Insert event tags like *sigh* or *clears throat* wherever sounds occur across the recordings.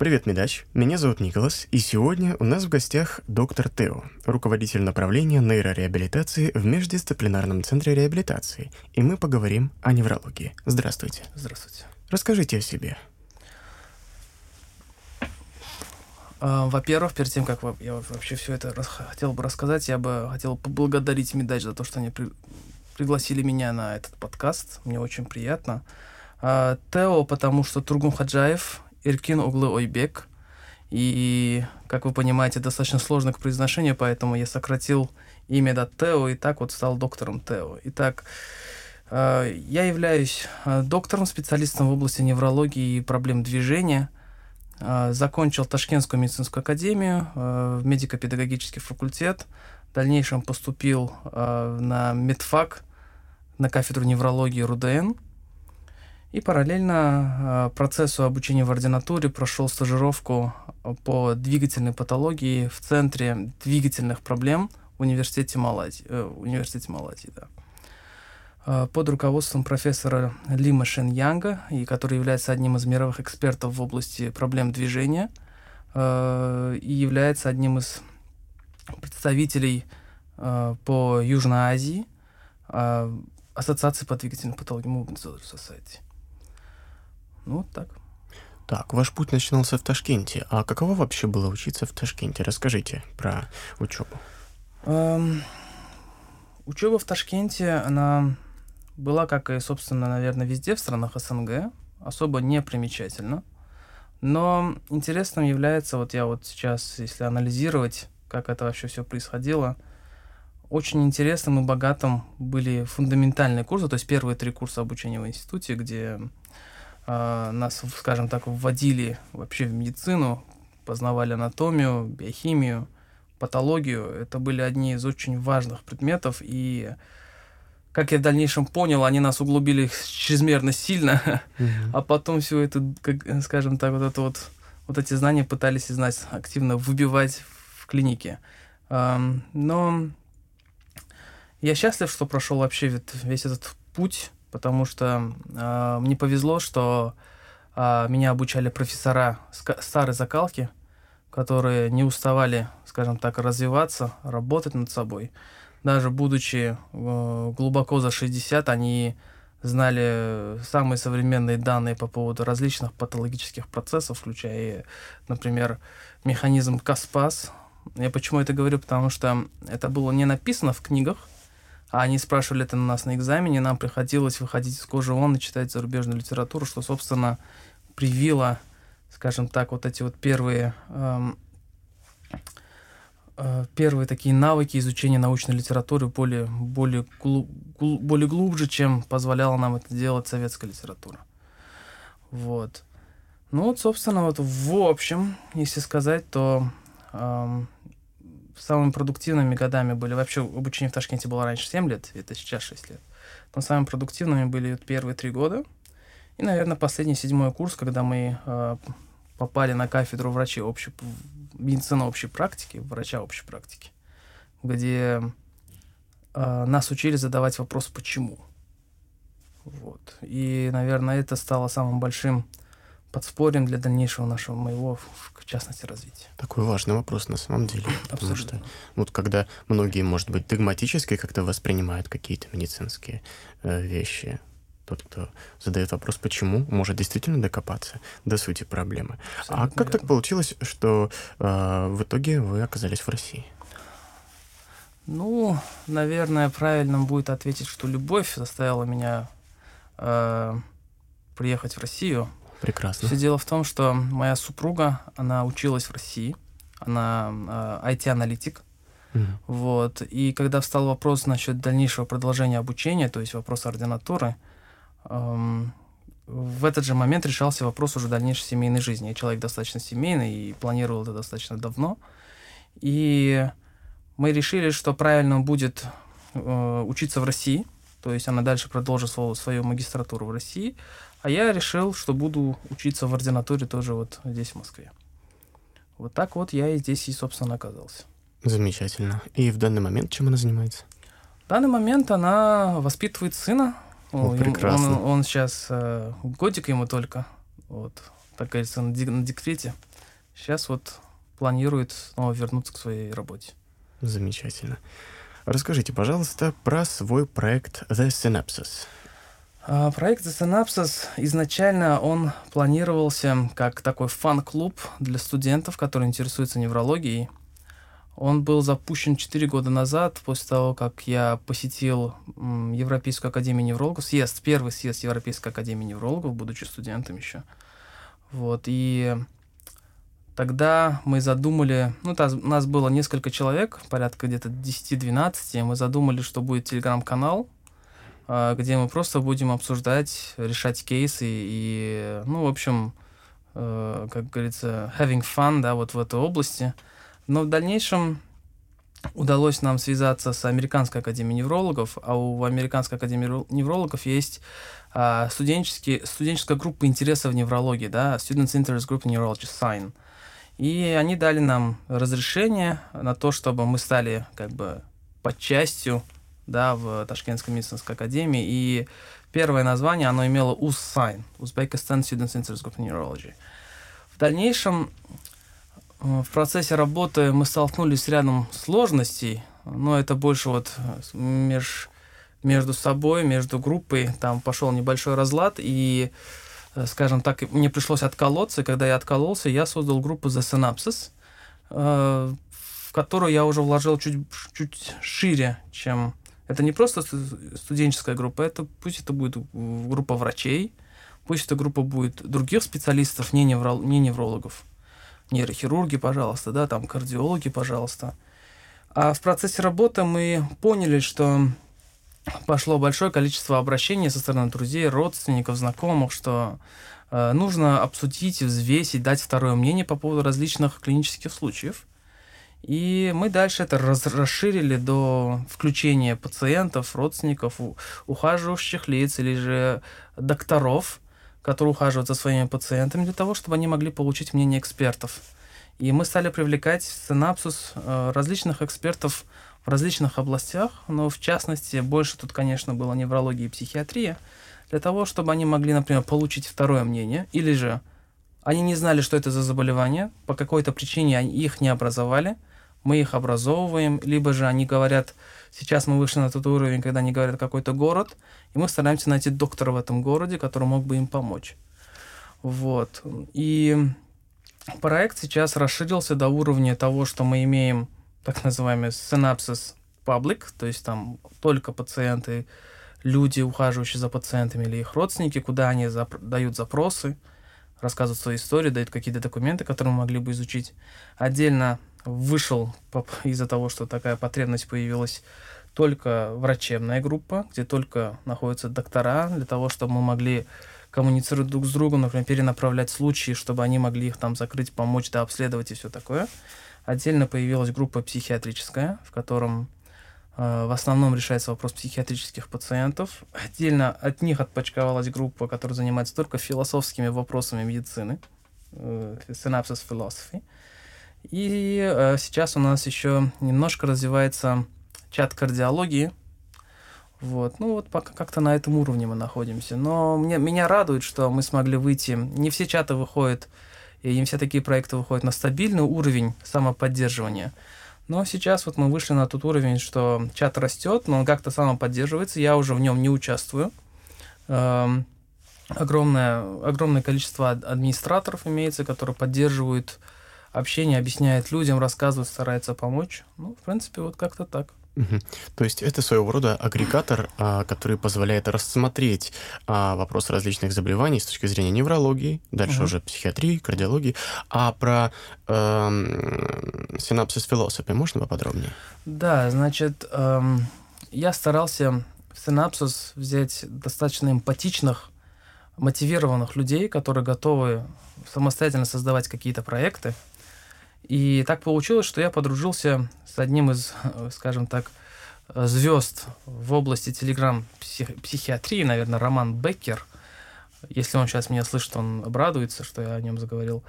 Привет, Медач. Меня зовут Николас, и сегодня у нас в гостях доктор Тео, руководитель направления нейрореабилитации в Междисциплинарном центре реабилитации, и мы поговорим о неврологии. Здравствуйте. Здравствуйте. Расскажите о себе. А, во-первых, перед тем, как я вообще все это хотел бы рассказать, я бы хотел поблагодарить Медач за то, что они при пригласили меня на этот подкаст. Мне очень приятно. А, Тео, потому что Тургун Хаджаев Иркин Углы Ойбек. И, как вы понимаете, достаточно сложно к произношению, поэтому я сократил имя до Тео и так вот стал доктором Тео. Итак, э, я являюсь э, доктором, специалистом в области неврологии и проблем движения. Э, закончил Ташкентскую медицинскую академию, в медико-педагогический факультет. В дальнейшем поступил на медфак, на кафедру неврологии РУДН – и параллельно э, процессу обучения в ординатуре прошел стажировку по двигательной патологии в Центре двигательных проблем в Университете Малайзии. Э, университете Малайзии да. Э, под руководством профессора Лима Шен Янга, и который является одним из мировых экспертов в области проблем движения и является одним из представителей по Южной Азии Ассоциации по двигательной патологии Movement Society. Ну, вот так. Так, ваш путь начинался в Ташкенте. А каково вообще было учиться в Ташкенте? Расскажите про учебу. Эм, учеба в Ташкенте, она была, как и, собственно, наверное, везде в странах СНГ, особо не примечательна. Но интересным является, вот я вот сейчас, если анализировать, как это вообще все происходило, очень интересным и богатым были фундаментальные курсы, то есть первые три курса обучения в институте, где а, нас, скажем так, вводили вообще в медицину, познавали анатомию, биохимию, патологию. Это были одни из очень важных предметов, и как я в дальнейшем понял, они нас углубили чрезмерно сильно, mm-hmm. *laughs* а потом все это, как, скажем так, вот это вот, вот эти знания пытались из нас активно выбивать в клинике. Но я счастлив, что прошел вообще весь этот путь потому что э, мне повезло, что э, меня обучали профессора старой закалки, которые не уставали, скажем так, развиваться, работать над собой. Даже будучи э, глубоко за 60, они знали самые современные данные по поводу различных патологических процессов, включая, например, механизм Каспас. Я почему это говорю? Потому что это было не написано в книгах, а они спрашивали это на нас на экзамене, нам приходилось выходить из кожи вон и читать зарубежную литературу, что, собственно, привило, скажем так, вот эти вот первые, эм, э, первые такие навыки изучения научной литературы более, более, глу, глу, более глубже, чем позволяла нам это делать советская литература. Вот. Ну вот, собственно, вот в общем, если сказать, то эм, самыми продуктивными годами были, вообще обучение в Ташкенте было раньше 7 лет, это сейчас 6 лет, но самыми продуктивными были первые три года. И, наверное, последний седьмой курс, когда мы э, попали на кафедру врачей общей, медицины общей практики, врача общей практики, где э, нас учили задавать вопрос «почему?». Вот. И, наверное, это стало самым большим подспорьем для дальнейшего нашего моего, в частности, развития. Такой важный вопрос на самом деле. Потому что вот когда многие, может быть, догматически как-то воспринимают какие-то медицинские э, вещи, тот, кто задает вопрос, почему, может действительно докопаться до сути проблемы. А Абсолютно а как верно. так получилось, что э, в итоге вы оказались в России? Ну, наверное, правильным будет ответить, что любовь заставила меня э, приехать в Россию, Прекрасно. Все дело в том, что моя супруга, она училась в России, она э, IT-аналитик, mm вот, и когда встал вопрос насчет дальнейшего продолжения обучения, то есть вопрос ординатуры, эм, в этот же момент решался вопрос уже дальнейшей семейной жизни. Я человек достаточно семейный и планировал это достаточно давно, и мы решили, что правильно будет э, учиться в России, то есть она дальше продолжит свою, свою магистратуру в России, а я решил, что буду учиться в ординатуре тоже вот здесь, в Москве. Вот так вот я и здесь и, собственно, оказался. Замечательно. И в данный момент чем она занимается? В данный момент она воспитывает сына. О, прекрасно. Он, он сейчас э, годик ему только. Вот, так говорится, на, дек- на декрете. сейчас вот планирует снова вернуться к своей работе. Замечательно. Расскажите, пожалуйста, про свой проект The Synapses. А, проект Synapses изначально он планировался как такой фан-клуб для студентов, которые интересуются неврологией. Он был запущен 4 года назад, после того, как я посетил Европейскую академию неврологов, съезд, первый съезд Европейской академии неврологов, будучи студентом еще. Вот, и тогда мы задумали, ну, у нас было несколько человек, порядка где-то 10-12, мы задумали, что будет телеграм-канал, где мы просто будем обсуждать, решать кейсы и, ну, в общем, э, как говорится, having fun, да, вот в этой области. Но в дальнейшем удалось нам связаться с Американской академией неврологов, а у Американской академии неврологов есть а, студенческие, студенческая группа интересов в неврологии, да, Students Interest Group Neurology, SIGN. И они дали нам разрешение на то, чтобы мы стали как бы под частью да, в Ташкентской медицинской академии. И первое название, оно имело УССАЙН, Uzbekistan Students Interest in Neurology. В дальнейшем в процессе работы мы столкнулись с рядом сложностей, но это больше вот меж, между собой, между группой, там пошел небольшой разлад, и, э, скажем так, мне пришлось отколоться, когда я откололся, я создал группу The Synapses, э, в которую я уже вложил чуть, чуть шире, чем... Это не просто студенческая группа, это пусть это будет группа врачей, пусть эта группа будет других специалистов, не, невро, не неврологов нейрохирурги, пожалуйста, да, там кардиологи, пожалуйста. А в процессе работы мы поняли, что пошло большое количество обращений со стороны друзей, родственников, знакомых, что э, нужно обсудить, взвесить, дать второе мнение по поводу различных клинических случаев. И мы дальше это раз, расширили до включения пациентов, родственников, ухаживающих лиц или же докторов которые ухаживают за своими пациентами, для того, чтобы они могли получить мнение экспертов. И мы стали привлекать в синапсус э, различных экспертов в различных областях, но в частности больше тут, конечно, было неврология и психиатрия, для того, чтобы они могли, например, получить второе мнение, или же они не знали, что это за заболевание, по какой-то причине их не образовали, мы их образовываем, либо же они говорят, Сейчас мы вышли на тот уровень, когда они говорят какой-то город, и мы стараемся найти доктора в этом городе, который мог бы им помочь. Вот. И проект сейчас расширился до уровня того, что мы имеем так называемый synapses public, то есть там только пациенты, люди, ухаживающие за пациентами или их родственники, куда они зап- дают запросы, рассказывают свои истории, дают какие-то документы, которые мы могли бы изучить. Отдельно вышел *laughs* из-за того, что такая потребность появилась только врачебная группа, где только находятся доктора, для того, чтобы мы могли коммуницировать друг с другом, например, перенаправлять случаи, чтобы они могли их там закрыть, помочь, да, обследовать и все такое. Отдельно появилась группа психиатрическая, в котором в основном решается вопрос психиатрических пациентов. Отдельно от них отпочковалась группа, которая занимается только философскими вопросами медицины, э, Synapses Philosophy. И э, сейчас у нас еще немножко развивается чат кардиологии. Вот, ну вот пока как-то на этом уровне мы находимся. Но мне, меня радует, что мы смогли выйти. Не все чаты выходят, и не все такие проекты выходят на стабильный уровень самоподдерживания. Но сейчас вот мы вышли на тот уровень, что чат растет, но он как-то самоподдерживается. Я уже в нем не участвую. Эм, огромное, огромное количество администраторов имеется, которые поддерживают общение, объясняет людям, рассказывает, старается помочь. Ну, в принципе, вот как-то так. Угу. То есть это своего рода агрегатор, а, который позволяет рассмотреть а, вопрос различных заболеваний с точки зрения неврологии, дальше угу. уже психиатрии, кардиологии. А про э, синапсис философии можно поподробнее? Да, значит, эм, я старался в синапсис взять достаточно эмпатичных, мотивированных людей, которые готовы самостоятельно создавать какие-то проекты, и так получилось, что я подружился с одним из, скажем так, звезд в области телеграм-психиатрии, наверное, Роман Беккер. Если он сейчас меня слышит, он обрадуется, что я о нем заговорил.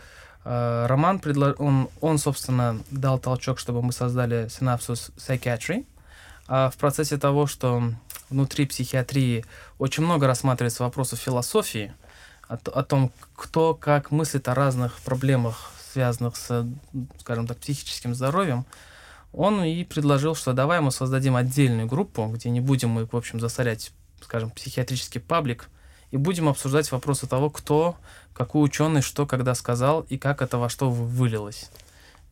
А, Роман, предло... он, он, собственно, дал толчок, чтобы мы создали Synapsus Psychiatry. А в процессе того, что внутри психиатрии очень много рассматривается вопросов философии, о, о том, кто как мыслит о разных проблемах связанных с, скажем так, психическим здоровьем, он и предложил, что давай мы создадим отдельную группу, где не будем мы, в общем, засорять, скажем, психиатрический паблик, и будем обсуждать вопросы того, кто, какой ученый, что, когда сказал, и как это во что вылилось.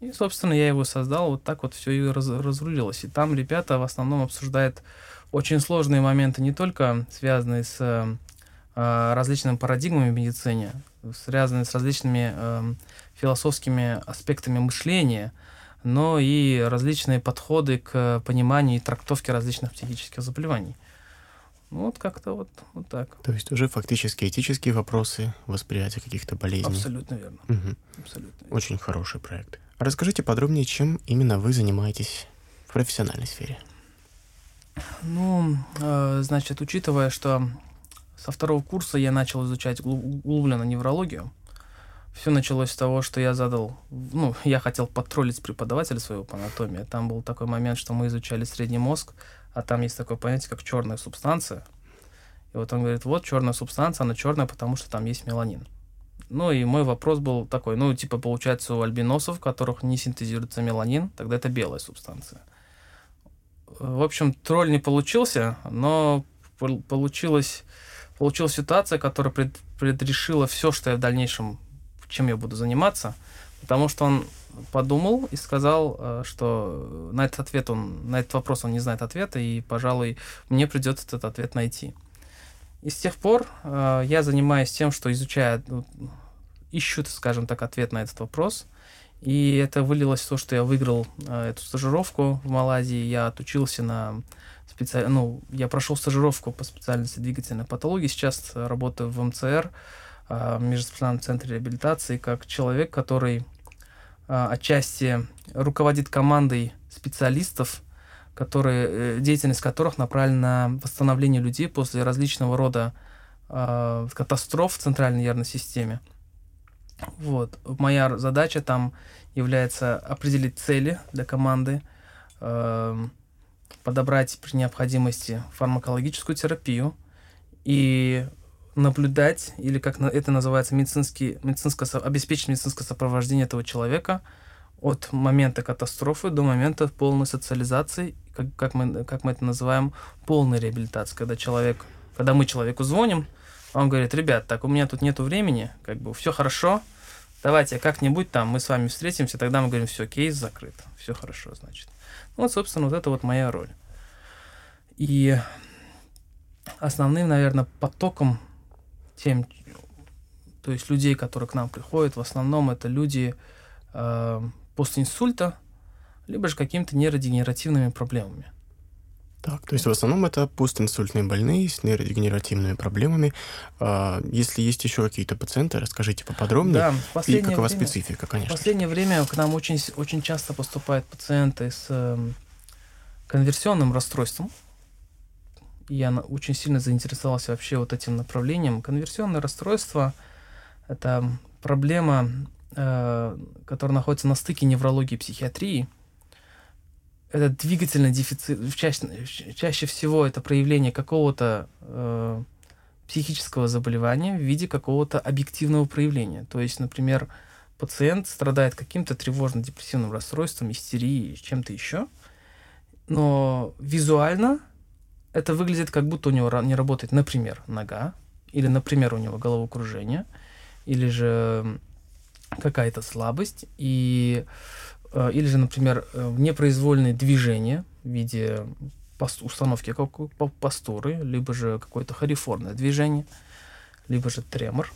И, собственно, я его создал, вот так вот все и раз, разрулилось. И там ребята в основном обсуждают очень сложные моменты, не только связанные с различными парадигмами в медицине, связанные с различными э, философскими аспектами мышления, но и различные подходы к пониманию и трактовке различных психических заболеваний. Ну, вот как-то вот, вот так. То есть уже фактически этические вопросы восприятия каких-то болезней. Абсолютно верно. Угу. Абсолютно верно. Очень хороший проект. Расскажите подробнее, чем именно вы занимаетесь в профессиональной сфере. Ну, э, значит, учитывая, что со второго курса я начал изучать углубленно неврологию, все началось с того, что я задал, ну, я хотел подтроллить преподавателя своего по анатомии. Там был такой момент, что мы изучали средний мозг, а там есть такое понятие, как черная субстанция. И вот он говорит, вот черная субстанция, она черная, потому что там есть меланин. Ну и мой вопрос был такой, ну типа получается у альбиносов, у которых не синтезируется меланин, тогда это белая субстанция. В общем, тролль не получился, но получилась, получилась ситуация, которая пред, предрешила все, что я в дальнейшем, чем я буду заниматься, потому что он подумал и сказал, э, что на этот ответ он, на этот вопрос он не знает ответа, и, пожалуй, мне придется этот ответ найти. И с тех пор э, я занимаюсь тем, что изучаю, ну, ищу, скажем так, ответ на этот вопрос. И это вылилось в то, что я выиграл э, эту стажировку в Малайзии. Я отучился на специ... ну, я прошел стажировку по специальности двигательной патологии. Сейчас работаю в МЦР, э, Междисциплинарном центре реабилитации, как человек, который э, отчасти руководит командой специалистов, которые, э, деятельность которых направлена на восстановление людей после различного рода э, катастроф в центральной нервной системе. Вот. Моя задача там является определить цели для команды, э, подобрать при необходимости фармакологическую терапию и наблюдать, или как это называется, медицинский, медицинское, обеспечить медицинское сопровождение этого человека от момента катастрофы до момента полной социализации как, как, мы, как мы это называем, полной реабилитации, когда человек, когда мы человеку звоним, он говорит, ребят, так у меня тут нету времени, как бы все хорошо, давайте как-нибудь там мы с вами встретимся, тогда мы говорим, все, кейс закрыт, все хорошо, значит. Вот, собственно, вот это вот моя роль. И основным, наверное, потоком тем, то есть людей, которые к нам приходят, в основном это люди э, после инсульта, либо же какими-то нейродегенеративными проблемами. Так, то есть в основном это постинсультные больные с нейродегенеративными проблемами. А, если есть еще какие-то пациенты, расскажите поподробнее. Да, и какова время, специфика, конечно. В последнее время к нам очень, очень часто поступают пациенты с э, конверсионным расстройством. Я очень сильно заинтересовался вообще вот этим направлением. Конверсионное расстройство – это проблема, э, которая находится на стыке неврологии и психиатрии – это двигательный дефицит, чаще, чаще всего это проявление какого-то э, психического заболевания в виде какого-то объективного проявления. То есть, например, пациент страдает каким-то тревожно-депрессивным расстройством, истерией, чем-то еще, но визуально это выглядит как будто у него не работает, например, нога, или, например, у него головокружение, или же какая-то слабость, и или же, например, э, непроизвольные движения в виде установки пастуры, либо же какое-то хариформное движение, либо же тремор.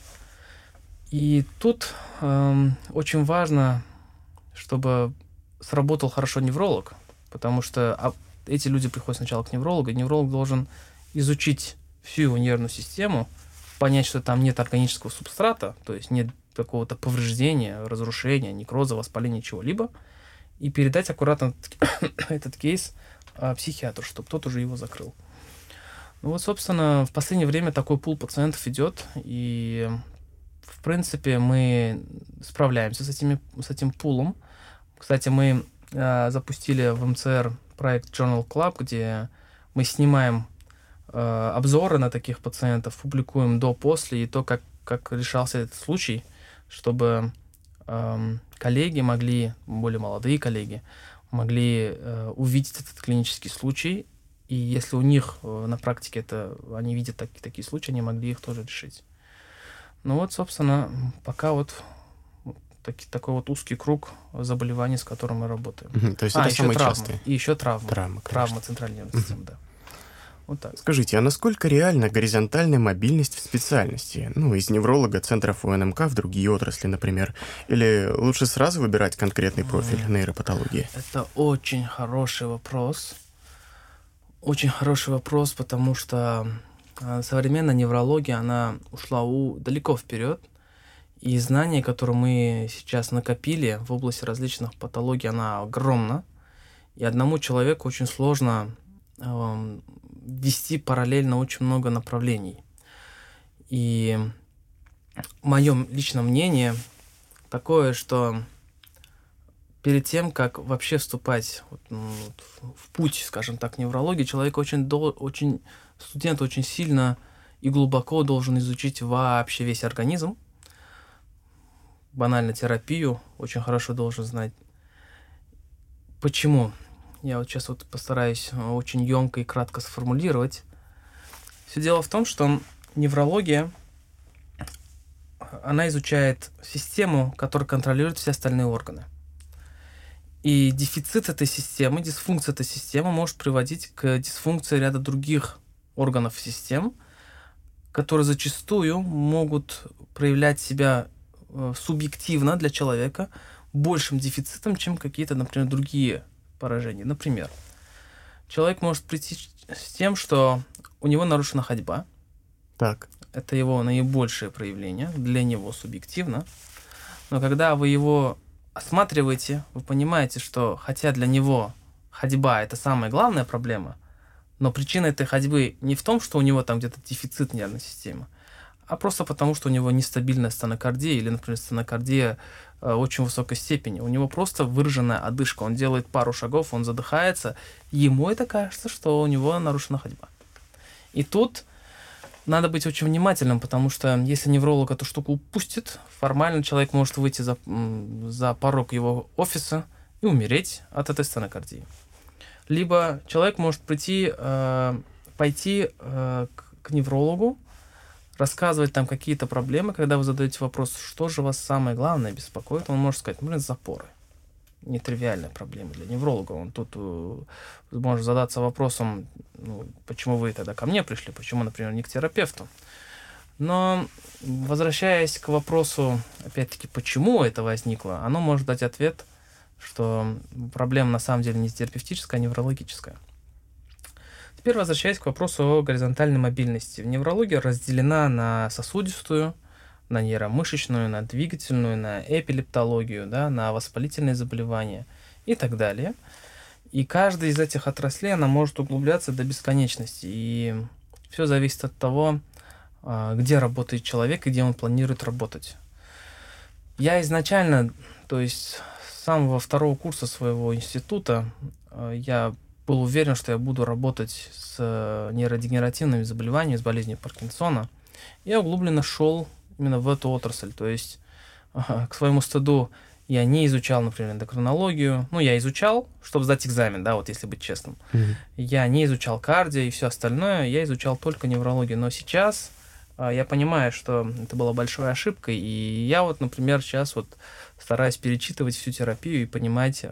И тут э, очень важно, чтобы сработал хорошо невролог, потому что а, эти люди приходят сначала к неврологу, и невролог должен изучить всю его нервную систему, понять, что там нет органического субстрата, то есть нет какого-то повреждения, разрушения, некроза, воспаления чего-либо, и передать аккуратно этот *coughs* кейс а, психиатру, чтобы тот уже его закрыл. Ну вот, собственно, в последнее время такой пул пациентов идет, и в принципе мы справляемся с, этими, с этим пулом. Кстати, мы э, запустили в МЦР проект Journal Club, где мы снимаем э, обзоры на таких пациентов, публикуем до-после и то, как, как решался этот случай, чтобы эм, коллеги могли, более молодые коллеги, могли э, увидеть этот клинический случай, и если у них э, на практике это, они видят так, такие случаи, они могли их тоже решить. Ну вот, собственно, пока вот таки, такой вот узкий круг заболеваний, с которым мы работаем. Угу, то есть а, это самые травмы. частые? И еще травмы. Травмы, Травмы центральной нервной системы, да. Вот так. Скажите, а насколько реальна горизонтальная мобильность в специальности? Ну, из невролога, центров УНМК в другие отрасли, например. Или лучше сразу выбирать конкретный профиль нейропатологии? Это очень хороший вопрос. Очень хороший вопрос, потому что а, современная неврология, она ушла у, далеко вперед. И знания, которые мы сейчас накопили в области различных патологий, она огромна. И одному человеку очень сложно э, вести параллельно очень много направлений. И мое личное мнение такое, что перед тем, как вообще вступать вот, ну, в путь, скажем так, неврологии, человек очень, дол- очень, студент очень сильно и глубоко должен изучить вообще весь организм, банально терапию очень хорошо должен знать. Почему? Я вот сейчас вот постараюсь э, очень емко и кратко сформулировать. Все дело в том, что неврология, она изучает систему, которая контролирует все остальные органы. И дефицит этой системы, дисфункция этой системы может приводить к дисфункции ряда других органов систем, которые зачастую могут проявлять себя э, субъективно для человека большим дефицитом, чем какие-то, например, другие поражений. Например, человек может прийти с тем, что у него нарушена ходьба. Так. Это его наибольшее проявление для него субъективно. Но когда вы его осматриваете, вы понимаете, что хотя для него ходьба это самая главная проблема, но причина этой ходьбы не в том, что у него там где-то дефицит нервной системы, а просто потому, что у него нестабильная стенокардия или, например, стенокардия э, очень высокой степени. У него просто выраженная одышка. Он делает пару шагов, он задыхается. Ему это кажется, что у него нарушена ходьба. И тут надо быть очень внимательным, потому что если невролог эту штуку упустит, формально человек может выйти за, за порог его офиса и умереть от этой стенокардии. Либо человек может прийти, э, пойти э, к, к неврологу, рассказывать там какие-то проблемы, когда вы задаете вопрос, что же вас самое главное беспокоит, он может сказать, например, запоры. Нетривиальная проблема для невролога. Он тут э, может задаться вопросом, ну, почему вы тогда ко мне пришли, почему, например, не к терапевту. Но возвращаясь к вопросу, опять-таки, почему это возникло, оно может дать ответ, что проблема на самом деле не терапевтическая, а неврологическая. Теперь возвращаясь к вопросу о горизонтальной мобильности. Неврология разделена на сосудистую, на нейромышечную, на двигательную, на эпилептологию, да, на воспалительные заболевания и так далее. И каждая из этих отраслей, она может углубляться до бесконечности. И все зависит от того, а, где работает человек и где он планирует работать. Я изначально, то есть с самого второго курса своего института, а, я был уверен, что я буду работать с э, нейродегенеративными заболеваниями, с болезнью Паркинсона. Я углубленно шел именно в эту отрасль. То есть, к своему стыду, я не изучал, например, эндокринологию. Ну, я изучал, чтобы сдать экзамен, да, вот если быть честным. Mm-hmm. Я не изучал кардио и все остальное, я изучал только неврологию. Но сейчас а, я понимаю, что это была большой ошибкой, и я вот, например, сейчас вот стараюсь перечитывать всю терапию и понимать,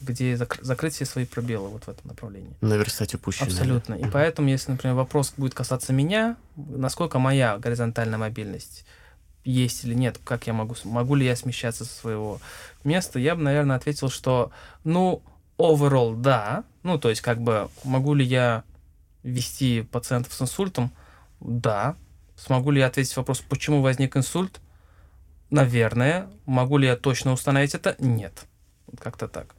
где зак- закрыть все свои пробелы вот в этом направлении. Наверстать упущенное. Абсолютно. И поэтому, если, например, вопрос будет касаться меня, насколько моя горизонтальная мобильность есть или нет, как я могу, могу ли я смещаться со своего места, я бы, наверное, ответил, что, ну, overall, да, ну, то есть, как бы, могу ли я вести пациентов с инсультом, да, смогу ли я ответить вопрос, почему возник инсульт, наверное, могу ли я точно установить это, нет, как-то так.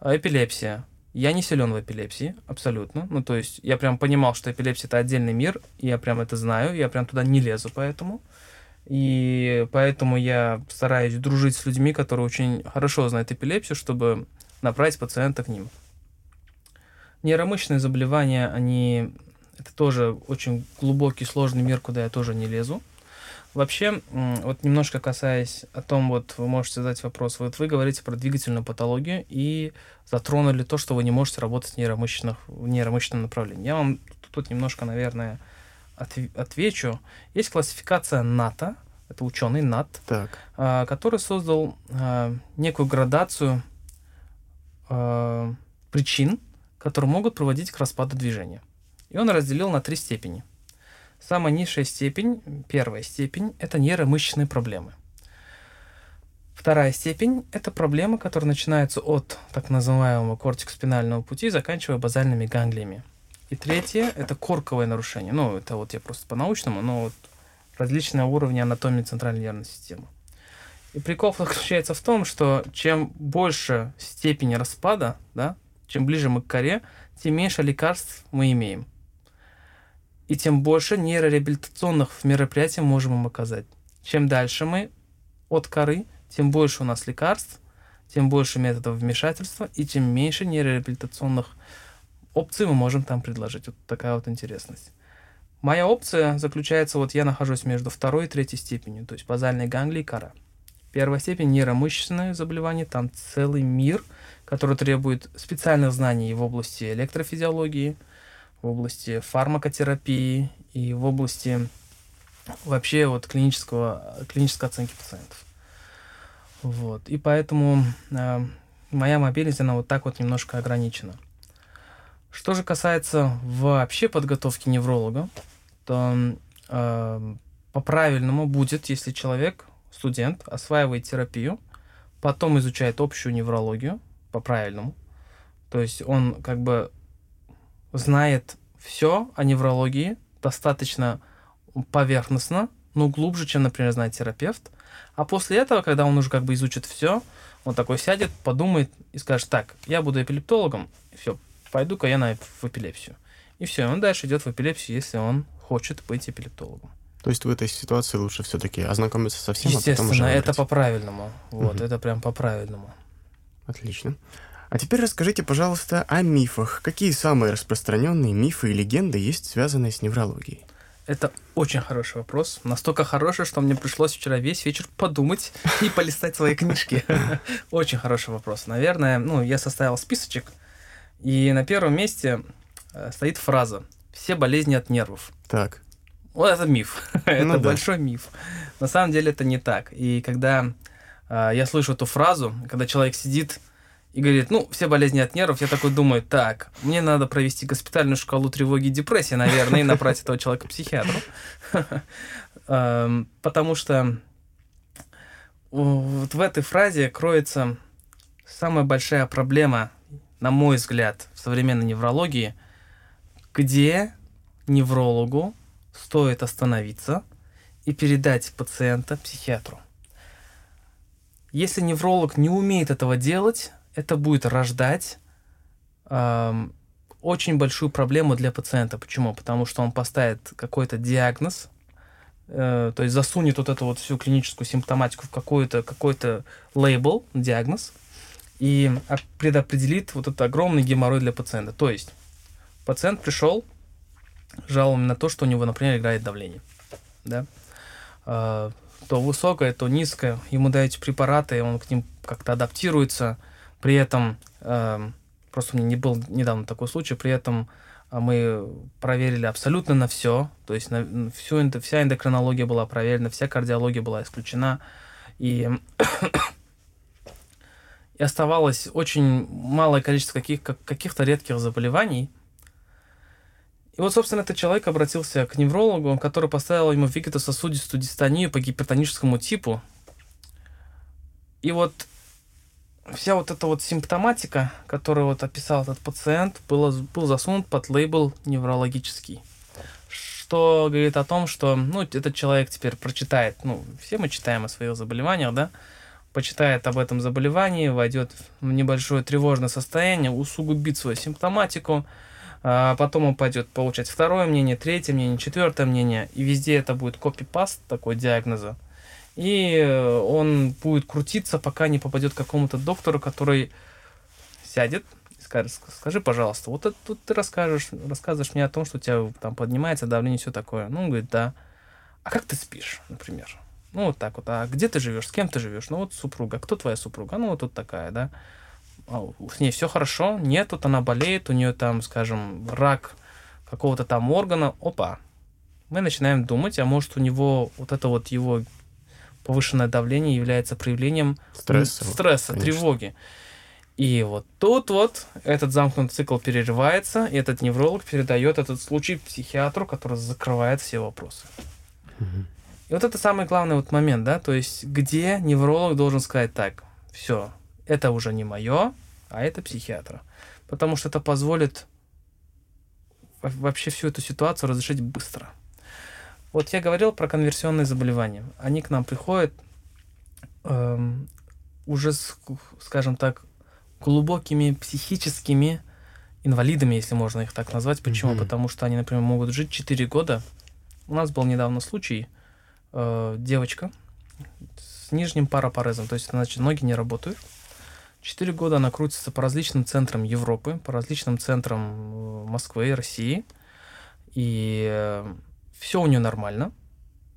А эпилепсия. Я не силен в эпилепсии, абсолютно. Ну, то есть я прям понимал, что эпилепсия это отдельный мир, я прям это знаю, я прям туда не лезу поэтому. И поэтому я стараюсь дружить с людьми, которые очень хорошо знают эпилепсию, чтобы направить пациента к ним. Нейромышечные заболевания, они это тоже очень глубокий, сложный мир, куда я тоже не лезу. Вообще, вот немножко касаясь о том, вот вы можете задать вопрос, вот вы говорите про двигательную патологию и затронули то, что вы не можете работать в нейромышечных, в нейромышечном направлении. Я вам тут немножко, наверное, отвечу. Есть классификация НАТА, это ученый НАТ, так. А, который создал а, некую градацию а, причин, которые могут проводить к распаду движения. И он разделил на три степени. Самая низшая степень, первая степень, это нейромышечные проблемы. Вторая степень – это проблемы, которые начинаются от так называемого кортикоспинального пути, заканчивая базальными ганглиями. И третье – это корковое нарушение. Ну, это вот я просто по-научному, но вот различные уровни анатомии центральной нервной системы. И прикол заключается в том, что чем больше степень распада, да, чем ближе мы к коре, тем меньше лекарств мы имеем и тем больше нейрореабилитационных мероприятий можем им оказать. Чем дальше мы от коры, тем больше у нас лекарств, тем больше методов вмешательства, и тем меньше нейрореабилитационных опций мы можем там предложить. Вот такая вот интересность. Моя опция заключается, вот я нахожусь между второй и третьей степенью, то есть базальной ганглии и кора. Первая степень нейромышечные заболевания, там целый мир, который требует специальных знаний в области электрофизиологии – в области фармакотерапии и в области вообще вот клинического, клинической оценки пациентов. Вот. И поэтому э, моя мобильность, она вот так вот немножко ограничена. Что же касается вообще подготовки невролога, то э, по-правильному будет, если человек, студент, осваивает терапию, потом изучает общую неврологию, по-правильному. То есть он как бы знает все о неврологии достаточно поверхностно, но глубже, чем, например, знает терапевт. А после этого, когда он уже как бы изучит все, он такой сядет, подумает и скажет, так, я буду эпилептологом, все, пойду-ка я на, в эпилепсию. И все, он дальше идет в эпилепсию, если он хочет быть эпилептологом. То есть в этой ситуации лучше все-таки ознакомиться со всем, Естественно, а потом уже это по-правильному. Вот, угу. это прям по-правильному. Отлично. А теперь расскажите, пожалуйста, о мифах. Какие самые распространенные мифы и легенды есть, связанные с неврологией? Это очень хороший вопрос. Настолько хороший, что мне пришлось вчера весь вечер подумать и полистать свои книжки. *laughs* Очень хороший вопрос. Наверное, ну, я составил списочек, и на первом месте э, стоит фраза «Все болезни от нервов». Так. Вот это миф. *laughs* это ну, большой да. миф. На самом деле это не так. И когда э, я слышу эту фразу, когда человек сидит и говорит, ну, все болезни от нервов, я такой думаю, так, мне надо провести госпитальную шкалу тревоги и депрессии, наверное, и направить этого человека к психиатру. *laughs* Эм, потому что вот в этой фразе кроется самая большая проблема, на мой взгляд, в современной неврологии, где неврологу стоит остановиться и передать пациента психиатру. Если невролог не умеет этого делать, это будет рождать э, очень большую проблему для пациента. Почему? Потому что он поставит какой-то диагноз, э, то есть засунет вот эту вот всю клиническую симптоматику в какой-то какой-то лейбл, диагноз, и предопределит вот этот огромный геморрой для пациента. То есть пациент пришел, жалобами на то, что у него, например, играет давление. Да? Э, то высокое, то низкое. Ему даете препараты, он к ним как-то адаптируется – при этом, э, просто у меня не был недавно такой случай, при этом а, мы проверили абсолютно на все, то есть на всю, вся эндокринология была проверена, вся кардиология была исключена, и, *coughs* и оставалось очень малое количество каких, каких-то редких заболеваний. И вот, собственно, этот человек обратился к неврологу, который поставил ему вегетососудистую дистонию по гипертоническому типу. И вот вся вот эта вот симптоматика, которую вот описал этот пациент, была, был засунут под лейбл неврологический. Что говорит о том, что ну, этот человек теперь прочитает, ну, все мы читаем о своих заболеваниях, да, почитает об этом заболевании, войдет в небольшое тревожное состояние, усугубит свою симптоматику, а потом он пойдет получать второе мнение, третье мнение, четвертое мнение, и везде это будет копипаст такой диагноза и э, он будет крутиться, пока не попадет к какому-то доктору, который сядет и скажет, скажи, пожалуйста, вот это, тут ты расскажешь, рассказываешь мне о том, что у тебя там поднимается давление и все такое. Ну, он говорит, да. А а как ты спишь, например? Ну, вот так вот. А где ты живешь? С кем ты живешь? Ну, вот супруга. Кто твоя супруга? Ну, вот тут такая, да. А, с ней все хорошо. Нет, тут она болеет, у нее там, скажем, рак какого-то там органа. Опа. Мы начинаем думать, а может у него вот это вот его повышенное давление является проявлением стресса, стресса тревоги. И вот тут вот этот замкнутый цикл перерывается, и этот невролог передает этот случай психиатру, который закрывает все вопросы. Угу. И вот это самый главный вот момент, да, то есть где невролог должен сказать так, все, это уже не мое, а это психиатра. Потому что это позволит вообще всю эту ситуацию разрешить быстро. Вот я говорил про конверсионные заболевания. Они к нам приходят эм, уже, с, скажем так, глубокими психическими инвалидами, если можно их так назвать. Почему? Mm-hmm. Потому что они, например, могут жить 4 года. У нас был недавно случай, э, девочка с нижним парапарезом, то есть, значит, ноги не работают. Четыре года она крутится по различным центрам Европы, по различным центрам э, Москвы России. И э, все у нее нормально.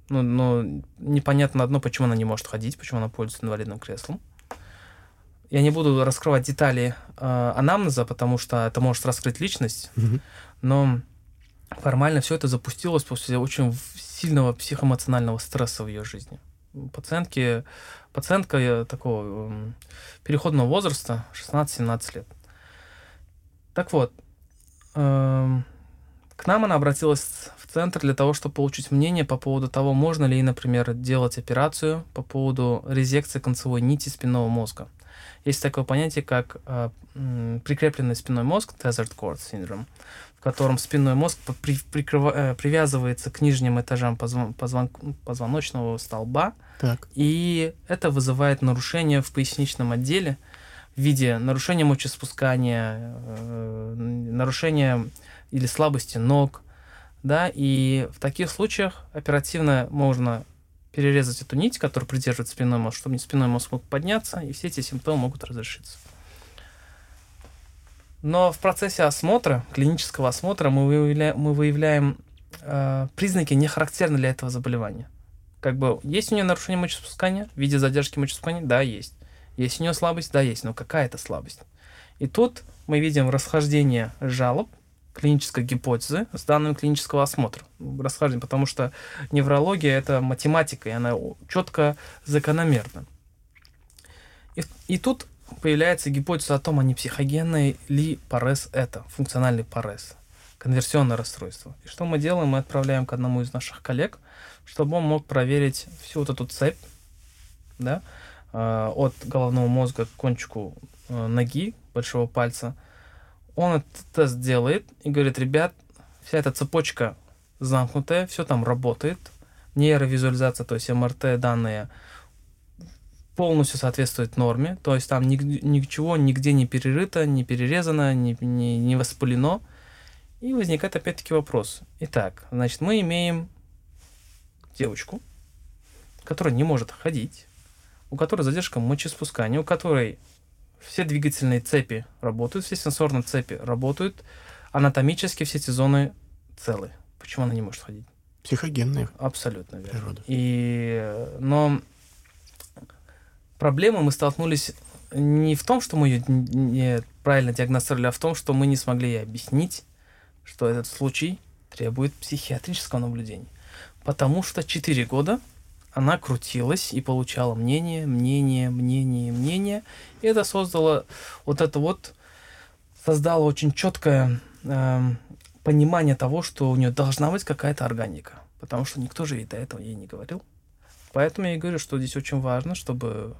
Но, но непонятно одно, почему она не может ходить, почему она пользуется инвалидным креслом. Я не буду раскрывать детали э, анамнеза, потому что это может раскрыть личность, mm-hmm. но формально все это запустилось после очень сильного психоэмоционального стресса в ее жизни. Пациентки, пациентка э, такого э, переходного возраста, 16-17 лет. Так вот, э, к нам она обратилась в центр для того, чтобы получить мнение по поводу того, можно ли например, делать операцию по поводу резекции концевой нити спинного мозга. Есть такое понятие, как э, прикрепленный спинной мозг, tethered cord syndrome котором спинной мозг при, прикрыва, э, привязывается к нижним этажам позвон, позвон, позвоночного столба. Так. И это вызывает нарушение в поясничном отделе в виде нарушения мочеспускания, э, нарушения или слабости ног. Да, и в таких случаях оперативно можно перерезать эту нить, которая придерживает спинной мозг, чтобы спинной мозг мог подняться, и все эти симптомы могут разрешиться. Но в процессе осмотра, клинического осмотра, мы выявляем, мы выявляем э, признаки, не характерные для этого заболевания. Как бы есть у нее нарушение мочеспускания в виде задержки мочеспускания? Да, есть. Есть у нее слабость? Да, есть. Но какая это слабость? И тут мы видим расхождение жалоб клинической гипотезы с данными клинического осмотра. Расхождение, потому что неврология — это математика, и она четко закономерна. И, и тут появляется гипотеза о том, а не психогенный ли парез это, функциональный парез, конверсионное расстройство. И что мы делаем? Мы отправляем к одному из наших коллег, чтобы он мог проверить всю вот эту цепь, да, э, от головного мозга к кончику э, ноги, большого пальца. Он этот тест делает и говорит, ребят, вся эта цепочка замкнутая, все там работает, нейровизуализация, то есть МРТ данные полностью соответствует норме, то есть там ни, ничего нигде не перерыто, не перерезано, не, не, не воспалено. И возникает опять-таки вопрос. Итак, значит, мы имеем девочку, которая не может ходить, у которой задержка мочеспускания, у которой все двигательные цепи работают, все сенсорные цепи работают, анатомически все эти зоны целы. Почему она не может ходить? Психогенная. Абсолютно верно. Природа. И, но проблемы мы столкнулись не в том, что мы ее неправильно диагностировали, а в том, что мы не смогли ей объяснить, что этот случай требует психиатрического наблюдения. Потому что 4 года она крутилась и получала мнение, мнение, мнение, мнение. И это создало вот это вот, создало очень четкое э, понимание того, что у нее должна быть какая-то органика. Потому что никто же ей до этого ей не говорил. Поэтому я и говорю, что здесь очень важно, чтобы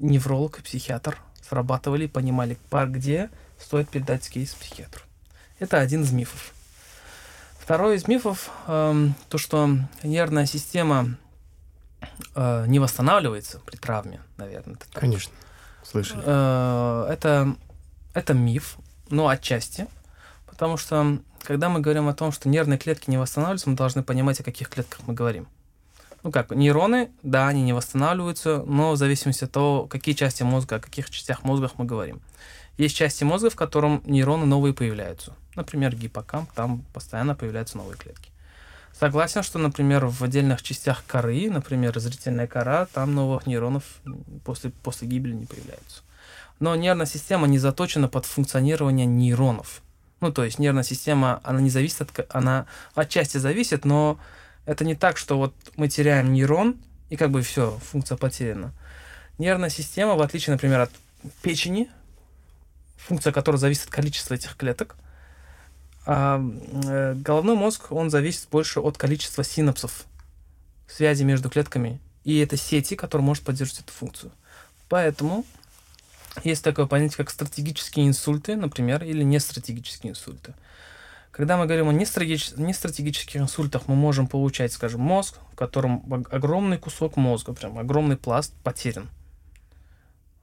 невролог и психиатр срабатывали, понимали, пар где стоит передать кейс психиатру. Это один из мифов. Второй из мифов э, то, что нервная система э, не восстанавливается при травме, наверное. Это. Конечно, слышали. Э, это, это миф, но отчасти, потому что когда мы говорим о том, что нервные клетки не восстанавливаются, мы должны понимать, о каких клетках мы говорим ну как, нейроны, да, они не восстанавливаются, но в зависимости от того, какие части мозга, о каких частях мозга мы говорим. Есть части мозга, в котором нейроны новые появляются. Например, гиппокамп, там постоянно появляются новые клетки. Согласен, что, например, в отдельных частях коры, например, зрительная кора, там новых нейронов после, после гибели не появляются. Но нервная система не заточена под функционирование нейронов. Ну, то есть нервная система, она не зависит от... Она отчасти зависит, но это не так, что вот мы теряем нейрон, и как бы все, функция потеряна. Нервная система, в отличие, например, от печени, функция которой зависит от количества этих клеток, а э, головной мозг, он зависит больше от количества синапсов, связи между клетками, и это сети, которые может поддерживать эту функцию. Поэтому есть такое понятие, как стратегические инсульты, например, или нестратегические инсульты. Когда мы говорим о нестратегических инсультах, мы можем получать, скажем, мозг, в котором огромный кусок мозга, прям огромный пласт потерян.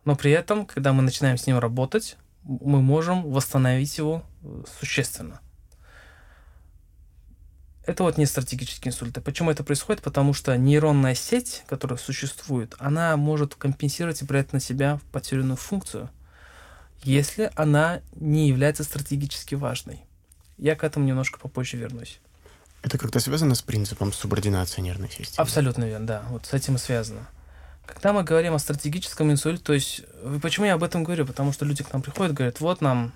Но при этом, когда мы начинаем с ним работать, мы можем восстановить его э, существенно. Это вот не стратегические инсульты. Почему это происходит? Потому что нейронная сеть, которая существует, она может компенсировать и брать на себя потерянную функцию, если она не является стратегически важной. Я к этому немножко попозже вернусь. Это как-то связано с принципом субординации нервной системы? Абсолютно верно, да. Вот с этим и связано. Когда мы говорим о стратегическом инсульте, то есть, почему я об этом говорю? Потому что люди к нам приходят говорят, вот нам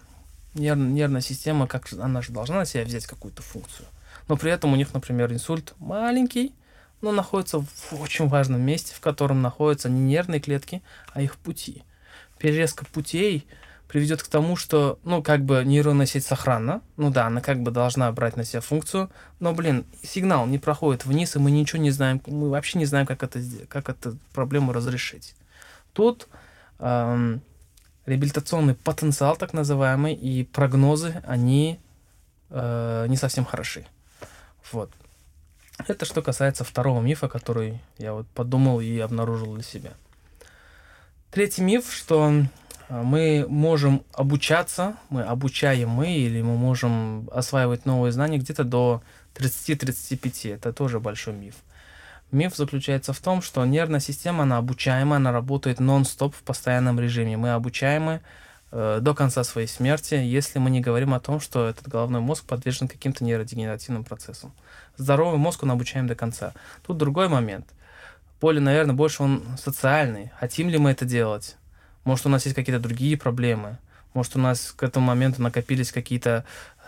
нерв, нервная система, как она же должна на себя взять какую-то функцию но при этом у них, например, инсульт маленький, но находится в очень важном месте, в котором находятся не нервные клетки, а их пути. Перерезка путей приведет к тому, что, ну, как бы нейронная сеть сохранна, ну да, она как бы должна брать на себя функцию, но, блин, сигнал не проходит вниз, и мы ничего не знаем, мы вообще не знаем, как это, как эту проблему разрешить. Тут эм, реабилитационный потенциал, так называемый, и прогнозы, они э, не совсем хороши. Вот. Это что касается второго мифа, который я вот подумал и обнаружил для себя. Третий миф, что мы можем обучаться, мы обучаем мы, или мы можем осваивать новые знания где-то до 30-35. Это тоже большой миф. Миф заключается в том, что нервная система, она обучаемая, она работает нон-стоп в постоянном режиме. Мы обучаемы Э, до конца своей смерти, если мы не говорим о том, что этот головной мозг подвержен каким-то нейродегенеративным процессам. Здоровый мозг он обучаем до конца. Тут другой момент. Поле, наверное, больше он социальный. Хотим ли мы это делать? Может, у нас есть какие-то другие проблемы? Может, у нас к этому моменту накопились какие-то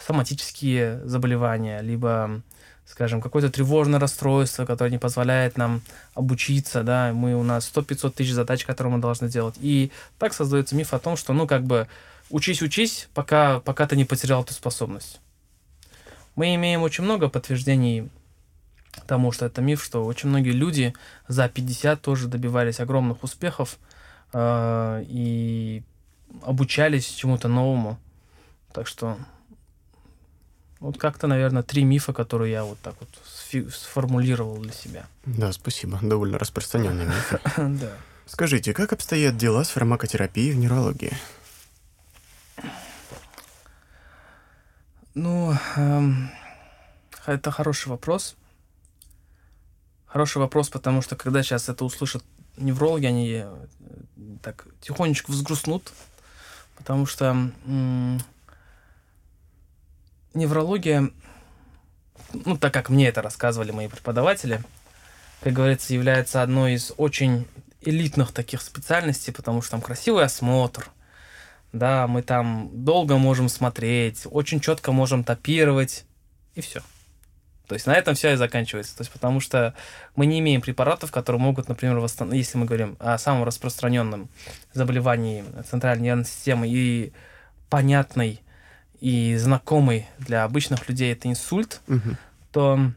соматические заболевания, либо скажем, какое-то тревожное расстройство, которое не позволяет нам обучиться, да, мы у нас 100-500 тысяч задач, которые мы должны делать. И так создается миф о том, что, ну, как бы, учись, учись, пока, пока ты не потерял эту способность. Мы имеем очень много подтверждений тому, что это миф, что очень многие люди за 50 тоже добивались огромных успехов э, и обучались чему-то новому. Так что вот как-то, наверное, три мифа, которые я вот так вот сформулировал для себя. Да, спасибо. Довольно распространенные мифы. *laughs* Да. Скажите, как обстоят дела с фармакотерапией в неврологии? Ну, эм, это хороший вопрос. Хороший вопрос, потому что когда сейчас это услышат неврологи, они э, так тихонечко взгрустнут, потому что неврология, ну, так как мне это рассказывали мои преподаватели, как говорится, является одной из очень элитных таких специальностей, потому что там красивый осмотр, да, мы там долго можем смотреть, очень четко можем топировать, и все. То есть на этом все и заканчивается. То есть потому что мы не имеем препаратов, которые могут, например, восстановить, если мы говорим о самом распространенном заболевании центральной нервной системы и понятной и знакомый для обычных людей это инсульт, угу. то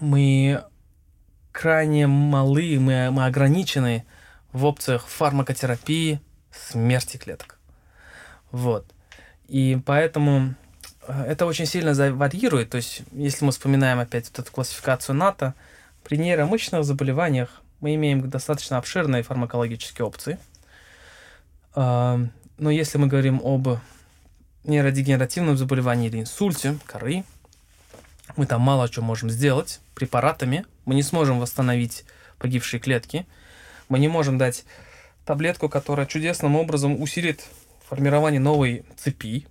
мы крайне малы, мы, мы ограничены в опциях фармакотерапии смерти клеток. Вот. И поэтому это очень сильно варьирует. То есть, если мы вспоминаем опять вот эту классификацию НАТО, при нейромышечных заболеваниях мы имеем достаточно обширные фармакологические опции. А, но если мы говорим об нейродегенеративном заболевании или инсульте коры, мы там мало что можем сделать препаратами. Мы не сможем восстановить погибшие клетки. Мы не можем дать таблетку, которая чудесным образом усилит формирование новой цепи,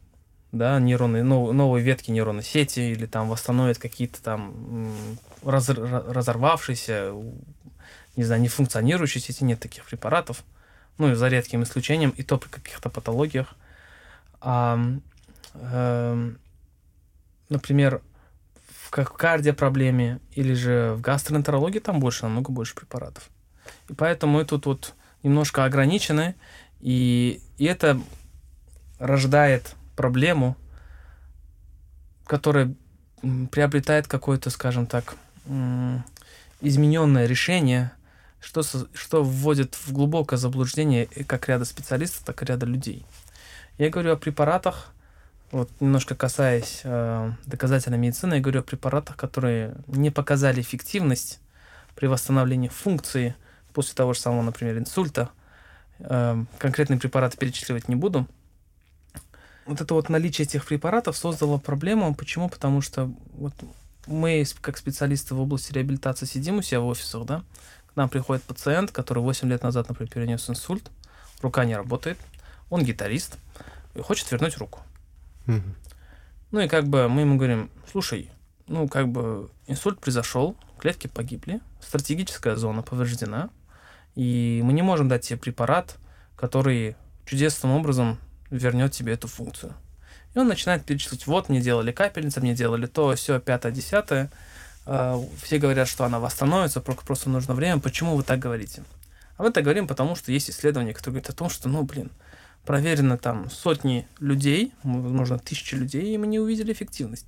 да, нейроны, нов, новые ветки нейронной сети или там восстановит какие-то там раз, разорвавшиеся, не знаю, не функционирующие сети, нет таких препаратов, ну, за редким исключением, и то при каких-то патологиях. А, э, например, в кардиопроблеме или же в гастроэнтерологии там больше, намного больше препаратов. И поэтому мы тут вот немножко ограничены, и, и это рождает проблему, которая приобретает какое-то, скажем так, измененное решение, что, что вводит в глубокое заблуждение как ряда специалистов, так и ряда людей. Я говорю о препаратах, вот немножко касаясь э, доказательной медицины, я говорю о препаратах, которые не показали эффективность при восстановлении функции после того же самого, например, инсульта. Э, конкретные препараты перечисливать не буду. Вот это вот наличие этих препаратов создало проблему. Почему? Потому что вот мы, как специалисты в области реабилитации, сидим у себя в офисах, да, к нам приходит пациент, который 8 лет назад, например, перенес инсульт, рука не работает, он гитарист и хочет вернуть руку. Угу. Ну и как бы мы ему говорим, слушай, ну как бы инсульт произошел, клетки погибли, стратегическая зона повреждена, и мы не можем дать тебе препарат, который чудесным образом вернет тебе эту функцию. И он начинает перечислить, вот мне делали капельницы, мне делали то, все, пятое, десятое. А, все говорят, что она восстановится, просто нужно время. Почему вы так говорите? А мы так говорим, потому что есть исследования, которые говорят о том, что, ну, блин, проверено там сотни людей, возможно, тысячи людей, и мы не увидели эффективность.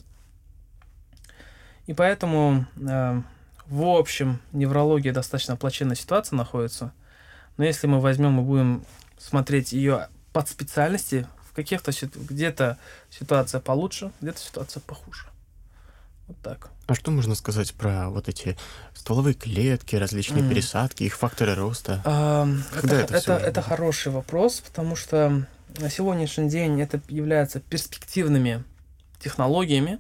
И поэтому, э, в общем, неврология достаточно плачевная ситуация находится. Но если мы возьмем и будем смотреть ее под специальности, в каких-то где-то ситуация получше, где-то ситуация похуже. Вот так. А что можно сказать про вот эти стволовые клетки, различные mm. пересадки, их факторы роста? А, Когда это, это, это, это хороший вопрос, потому что на сегодняшний день это является перспективными технологиями.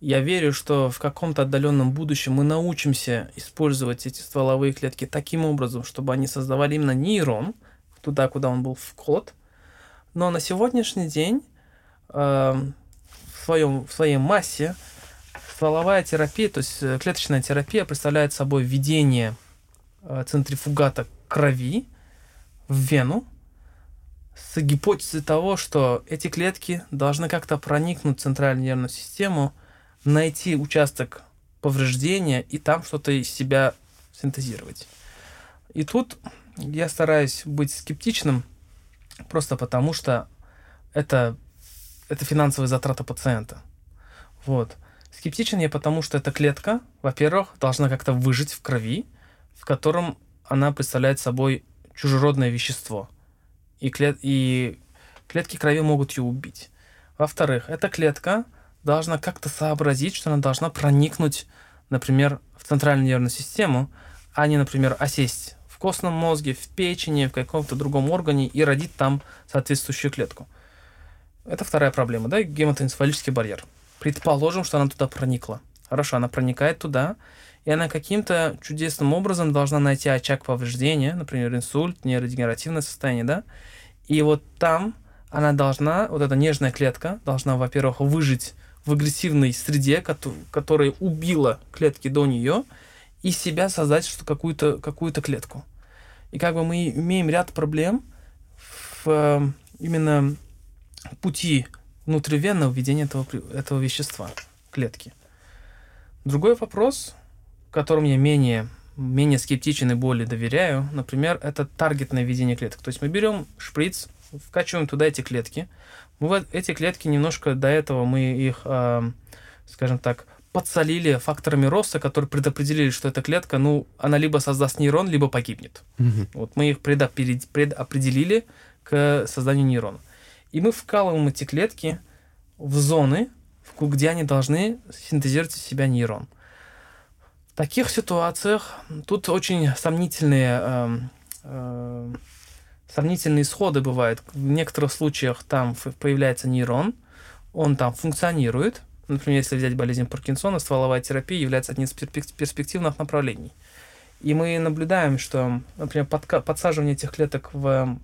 Я верю, что в каком-то отдаленном будущем мы научимся использовать эти стволовые клетки таким образом, чтобы они создавали именно нейрон туда, куда он был вколот. Но на сегодняшний день э, в, своем, в своей массе стволовая терапия, то есть э, клеточная терапия представляет собой введение э, центрифугата крови в вену с гипотезой того, что эти клетки должны как-то проникнуть в центральную нервную систему, найти участок повреждения и там что-то из себя синтезировать. И тут я стараюсь быть скептичным, просто потому что это, это финансовая затрата пациента. Вот. Скептичен я потому, что эта клетка, во-первых, должна как-то выжить в крови, в котором она представляет собой чужеродное вещество. И, клет... и клетки крови могут ее убить. Во-вторых, эта клетка должна как-то сообразить, что она должна проникнуть, например, в центральную нервную систему, а не, например, осесть в костном мозге, в печени, в каком-то другом органе и родить там соответствующую клетку. Это вторая проблема, да, гематоэнцефалический барьер. Предположим, что она туда проникла. Хорошо, она проникает туда, и она каким-то чудесным образом должна найти очаг повреждения, например, инсульт, нейродегенеративное состояние, да, и вот там она должна, вот эта нежная клетка, должна, во-первых, выжить в агрессивной среде, которая убила клетки до нее, и себя создать что какую-то какую клетку. И как бы мы имеем ряд проблем в э, именно пути внутривенного введения этого, этого вещества, клетки. Другой вопрос, которым я менее, менее скептичен и более доверяю, например, это таргетное введение клеток. То есть мы берем шприц, вкачиваем туда эти клетки. Мы эти клетки немножко до этого мы их, э, скажем так, подсолили факторами роста, которые предопределили, что эта клетка, ну, она либо создаст нейрон, либо погибнет. Угу. Вот мы их предопределили к созданию нейрона. И мы вкалываем эти клетки в зоны, где они должны синтезировать из себя нейрон. В таких ситуациях тут очень сомнительные, э, э, сомнительные исходы бывают. В некоторых случаях там появляется нейрон, он там функционирует. Например, если взять болезнь Паркинсона, стволовая терапия является одним из перспективных направлений. И мы наблюдаем, что, например, подсаживание этих клеток в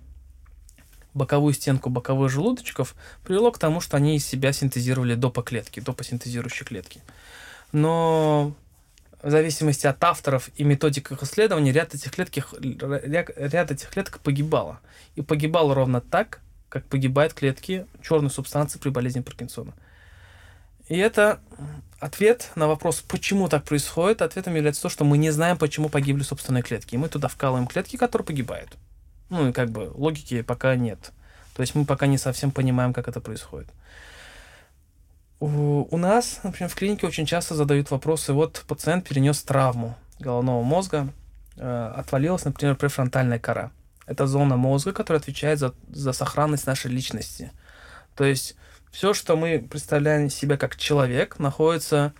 боковую стенку боковых желудочков привело к тому, что они из себя синтезировали допоклетки, допосинтезирующие клетки. Но в зависимости от авторов и методик их исследований, ряд этих, клетки, ряд этих клеток погибало. И погибало ровно так, как погибают клетки черной субстанции при болезни Паркинсона. И это ответ на вопрос, почему так происходит, ответом является то, что мы не знаем, почему погибли собственные клетки. И мы туда вкалываем клетки, которые погибают. Ну и как бы логики пока нет. То есть мы пока не совсем понимаем, как это происходит. У, у нас, например, в клинике очень часто задают вопросы, вот пациент перенес травму головного мозга, э, отвалилась, например, префронтальная кора. Это зона мозга, которая отвечает за, за сохранность нашей личности. То есть все, что мы представляем себя как человек, находится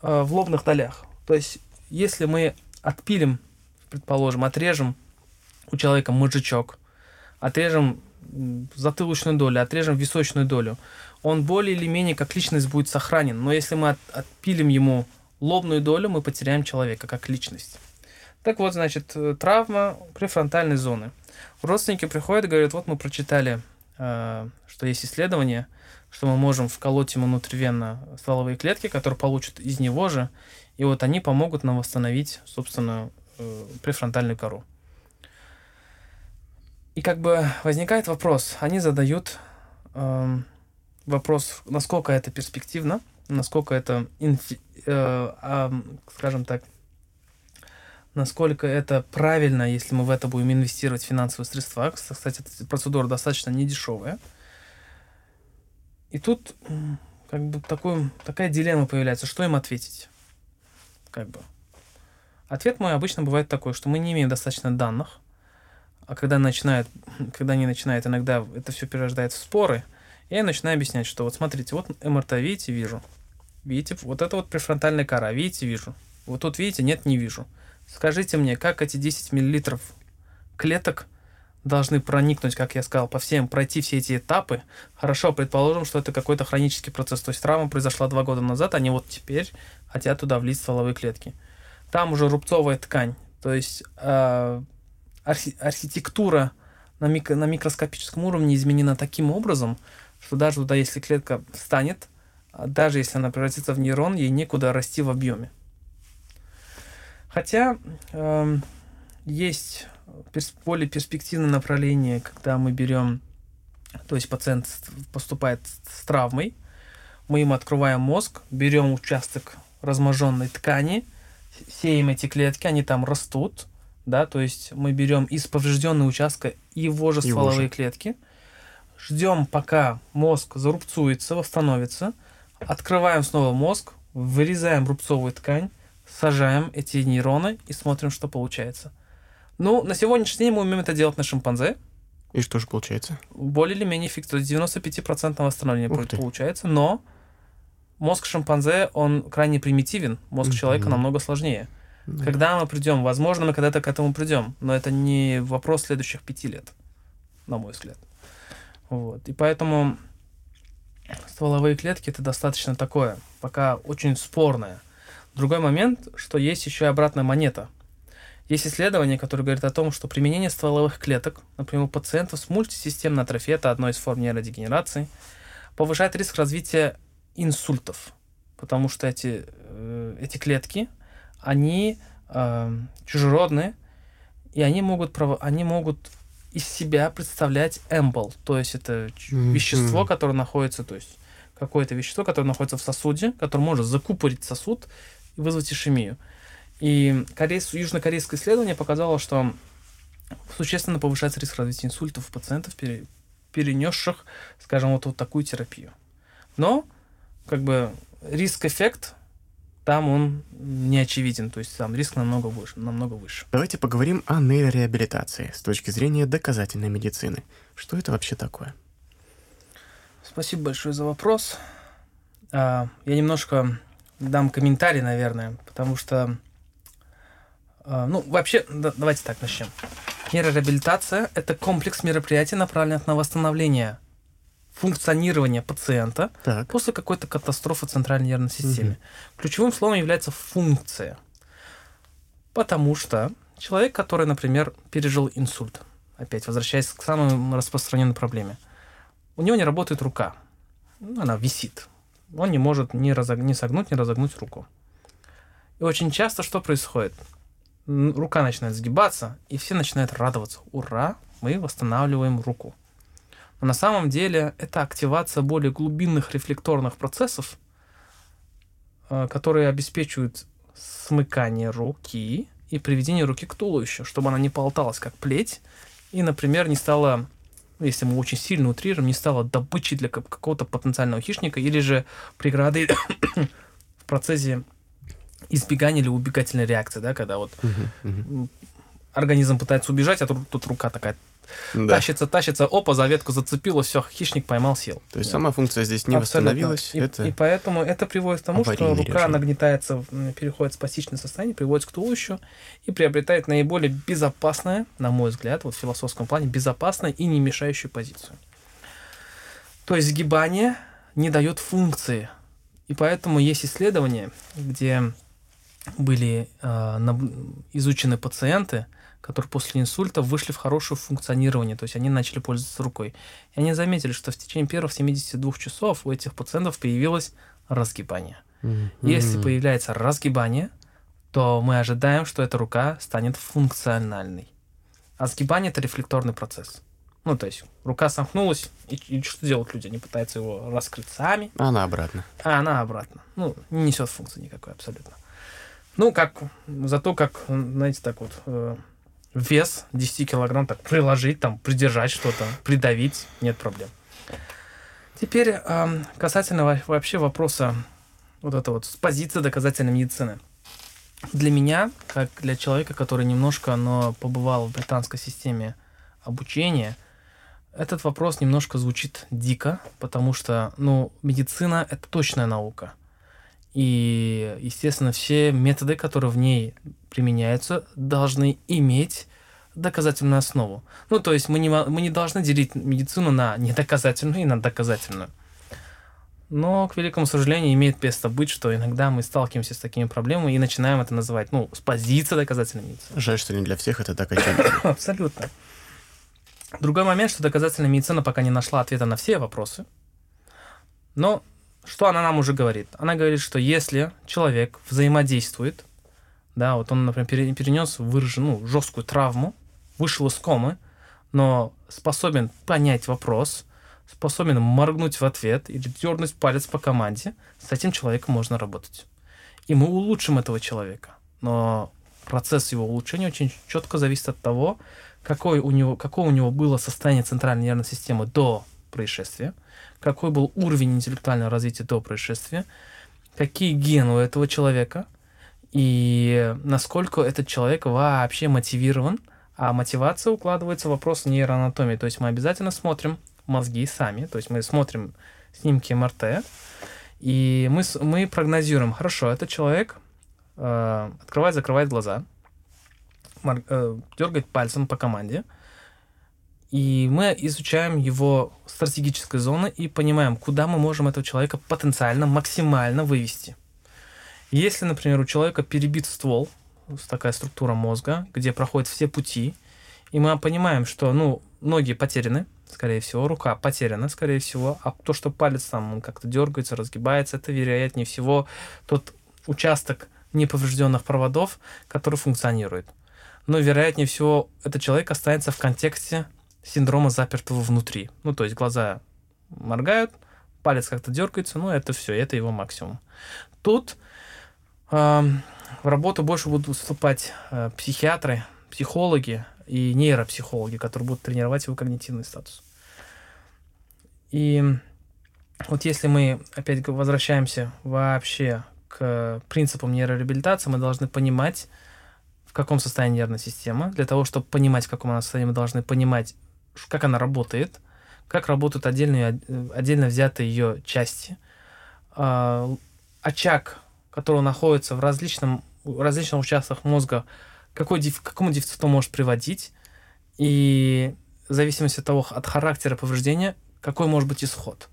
э, в лобных долях. То есть если мы отпилим, предположим, отрежем у человека мозжечок, отрежем затылочную долю, отрежем височную долю, он более или менее как личность будет сохранен. Но если мы от, отпилим ему лобную долю, мы потеряем человека как личность. Так вот, значит, э, травма префронтальной зоны. Родственники приходят и говорят, вот мы прочитали, э, что есть исследование, что мы можем вколоть ему внутривенно стволовые клетки, которые получат из него же, и вот они помогут нам восстановить, собственно, э, префронтальную кору. И как бы возникает вопрос, они задают э, вопрос, насколько это перспективно, насколько это, инфи, э, э, скажем так, насколько это правильно, если мы в это будем инвестировать финансовые средства. Кстати, эта процедура достаточно недешевая. И тут как бы такой, такая дилемма появляется, что им ответить. Как бы. Ответ мой обычно бывает такой, что мы не имеем достаточно данных, а когда начинают, *clears throat* когда они начинают, иногда это все перерождает в споры, я начинаю объяснять, что вот смотрите, вот МРТ, видите, вижу. Видите, вот это вот префронтальная кора, видите, вижу. Вот тут, видите, нет, не вижу. Скажите мне, как эти 10 миллилитров клеток должны проникнуть, как я сказал, по всем, пройти все эти этапы. Хорошо, предположим, что это какой-то хронический процесс. То есть травма произошла два года назад, они вот теперь хотят туда влить стволовые клетки. Там уже рубцовая ткань. То есть э, архи- архитектура на, микро- на микроскопическом уровне изменена таким образом, что даже туда, если клетка встанет, а даже если она превратится в нейрон, ей некуда расти в объеме. Хотя э, есть перс- более перспективное направление, когда мы берем, то есть пациент поступает с травмой, мы ему открываем мозг, берем участок разможенной ткани, сеем эти клетки, они там растут, да, то есть мы берем из поврежденного участка его же стволовые его же. клетки, ждем, пока мозг зарубцуется, восстановится, открываем снова мозг, вырезаем рубцовую ткань, сажаем эти нейроны и смотрим, что получается. Ну, на сегодняшний день мы умеем это делать на шимпанзе. И что же получается? Более или менее эффективно. 95% восстановления получается, но мозг шимпанзе, он крайне примитивен, мозг mm-hmm. человека намного сложнее. Mm-hmm. Когда мы придем, возможно, мы когда-то к этому придем, но это не вопрос следующих пяти лет, на мой взгляд. Вот. И поэтому стволовые клетки это достаточно такое, пока очень спорное. Другой момент, что есть еще и обратная монета. Есть исследование, которое говорит о том, что применение стволовых клеток, например, у пациентов с мультисистемной атрофией, это одной из форм нейродегенерации, повышает риск развития инсультов, потому что эти, э, эти клетки, они э, чужеродные, и они могут, они могут из себя представлять эмбол, то есть это mm-hmm. вещество, которое находится, то есть какое-то вещество, которое находится в сосуде, которое может закупорить сосуд и вызвать ишемию. И корейс, южнокорейское исследование показало, что существенно повышается риск развития инсультов у пациентов, пере, перенесших, скажем, вот, вот такую терапию. Но, как бы, риск-эффект там он не очевиден, то есть там риск намного выше, намного выше. Давайте поговорим о нейрореабилитации с точки зрения доказательной медицины. Что это вообще такое? Спасибо большое за вопрос. А, я немножко дам комментарий, наверное, потому что, ну, вообще, да, давайте так начнем. Нейрореабилитация – это комплекс мероприятий, направленных на восстановление функционирования пациента так. после какой-то катастрофы центральной нервной системы. Угу. Ключевым словом является функция. Потому что человек, который, например, пережил инсульт, опять возвращаясь к самой распространенной проблеме. У него не работает рука. Ну, она висит. Он не может ни, разог... ни согнуть, ни разогнуть руку. И очень часто что происходит? Рука начинает сгибаться, и все начинают радоваться. Ура, мы восстанавливаем руку. Но на самом деле это активация более глубинных рефлекторных процессов, э, которые обеспечивают смыкание руки и приведение руки к туловищу, чтобы она не болталась как плеть и, например, не стала, ну, если мы очень сильно утрируем, не стала добычей для какого-то потенциального хищника или же преградой *coughs* в процессе избегания или убегательной реакции, да, когда вот организм пытается убежать, а тут, тут рука такая да. Тащится, тащится, опа, за ветку зацепило, все, хищник поймал, сел. То есть да. сама функция здесь не Абсолютно. восстановилась. И, это... и поэтому это приводит к тому, что рука режим. нагнетается, переходит в спасительное состояние, приводит к туловищу и приобретает наиболее безопасное, на мой взгляд, вот в философском плане, безопасное и не мешающую позицию. То есть сгибание не дает функции. И поэтому есть исследования, где были э, изучены пациенты, которые после инсульта вышли в хорошее функционирование, то есть они начали пользоваться рукой. И они заметили, что в течение первых 72 часов у этих пациентов появилось разгибание. Mm-hmm. Если появляется разгибание, то мы ожидаем, что эта рука станет функциональной. А сгибание – это рефлекторный процесс. Ну, то есть рука сомкнулась, и, и что делают люди? Они пытаются его раскрыть сами. А она обратно. А она обратно. Ну, не несет функции никакой абсолютно. Ну, как, зато как, знаете, так вот, э, вес 10 килограмм так приложить, там, придержать что-то, придавить, нет проблем. Теперь э, касательно вообще вопроса вот это вот с позиции доказательной медицины. Для меня, как для человека, который немножко но побывал в британской системе обучения, этот вопрос немножко звучит дико, потому что, ну, медицина — это точная наука. И, естественно, все методы, которые в ней применяются, должны иметь доказательную основу. Ну, то есть мы не, мы не должны делить медицину на недоказательную и на доказательную. Но, к великому сожалению, имеет место быть, что иногда мы сталкиваемся с такими проблемами и начинаем это называть, ну, с позиции доказательной медицины. Жаль, что не для всех это так. *laughs* Абсолютно. Другой момент, что доказательная медицина пока не нашла ответа на все вопросы. Но что она нам уже говорит? Она говорит, что если человек взаимодействует, да, вот он, например, перенес выраженную ну, жесткую травму, вышел из комы, но способен понять вопрос, способен моргнуть в ответ или дернуть палец по команде, с этим человеком можно работать. И мы улучшим этого человека. Но процесс его улучшения очень четко зависит от того, какое у него, какое у него было состояние центральной нервной системы до происшествия, какой был уровень интеллектуального развития до происшествия, какие гены у этого человека, и насколько этот человек вообще мотивирован. А мотивация укладывается в вопрос нейроанатомии. То есть мы обязательно смотрим мозги сами, то есть мы смотрим снимки МРТ, и мы, мы прогнозируем, хорошо, этот человек э, открывает, закрывает глаза, э, дергает пальцем по команде, и мы изучаем его стратегические зоны и понимаем, куда мы можем этого человека потенциально максимально вывести. Если, например, у человека перебит ствол, такая структура мозга, где проходят все пути, и мы понимаем, что ну, ноги потеряны, скорее всего, рука потеряна, скорее всего, а то, что палец там как-то дергается, разгибается, это, вероятнее всего, тот участок неповрежденных проводов, который функционирует. Но, вероятнее всего, этот человек останется в контексте синдрома запертого внутри. Ну, то есть глаза моргают, палец как-то дергается, ну, это все, это его максимум. Тут э, в работу больше будут вступать э, психиатры, психологи и нейропсихологи, которые будут тренировать его когнитивный статус. И вот если мы опять возвращаемся вообще к принципам нейрореабилитации, мы должны понимать, в каком состоянии нервная система. Для того, чтобы понимать, в каком она состоянии, мы должны понимать, как она работает, как работают отдельные, отдельно взятые ее части, э, очаг, который находится в различном, различных участках мозга, какой, к какому дефициту может приводить, и в зависимости от того, от характера повреждения, какой может быть исход.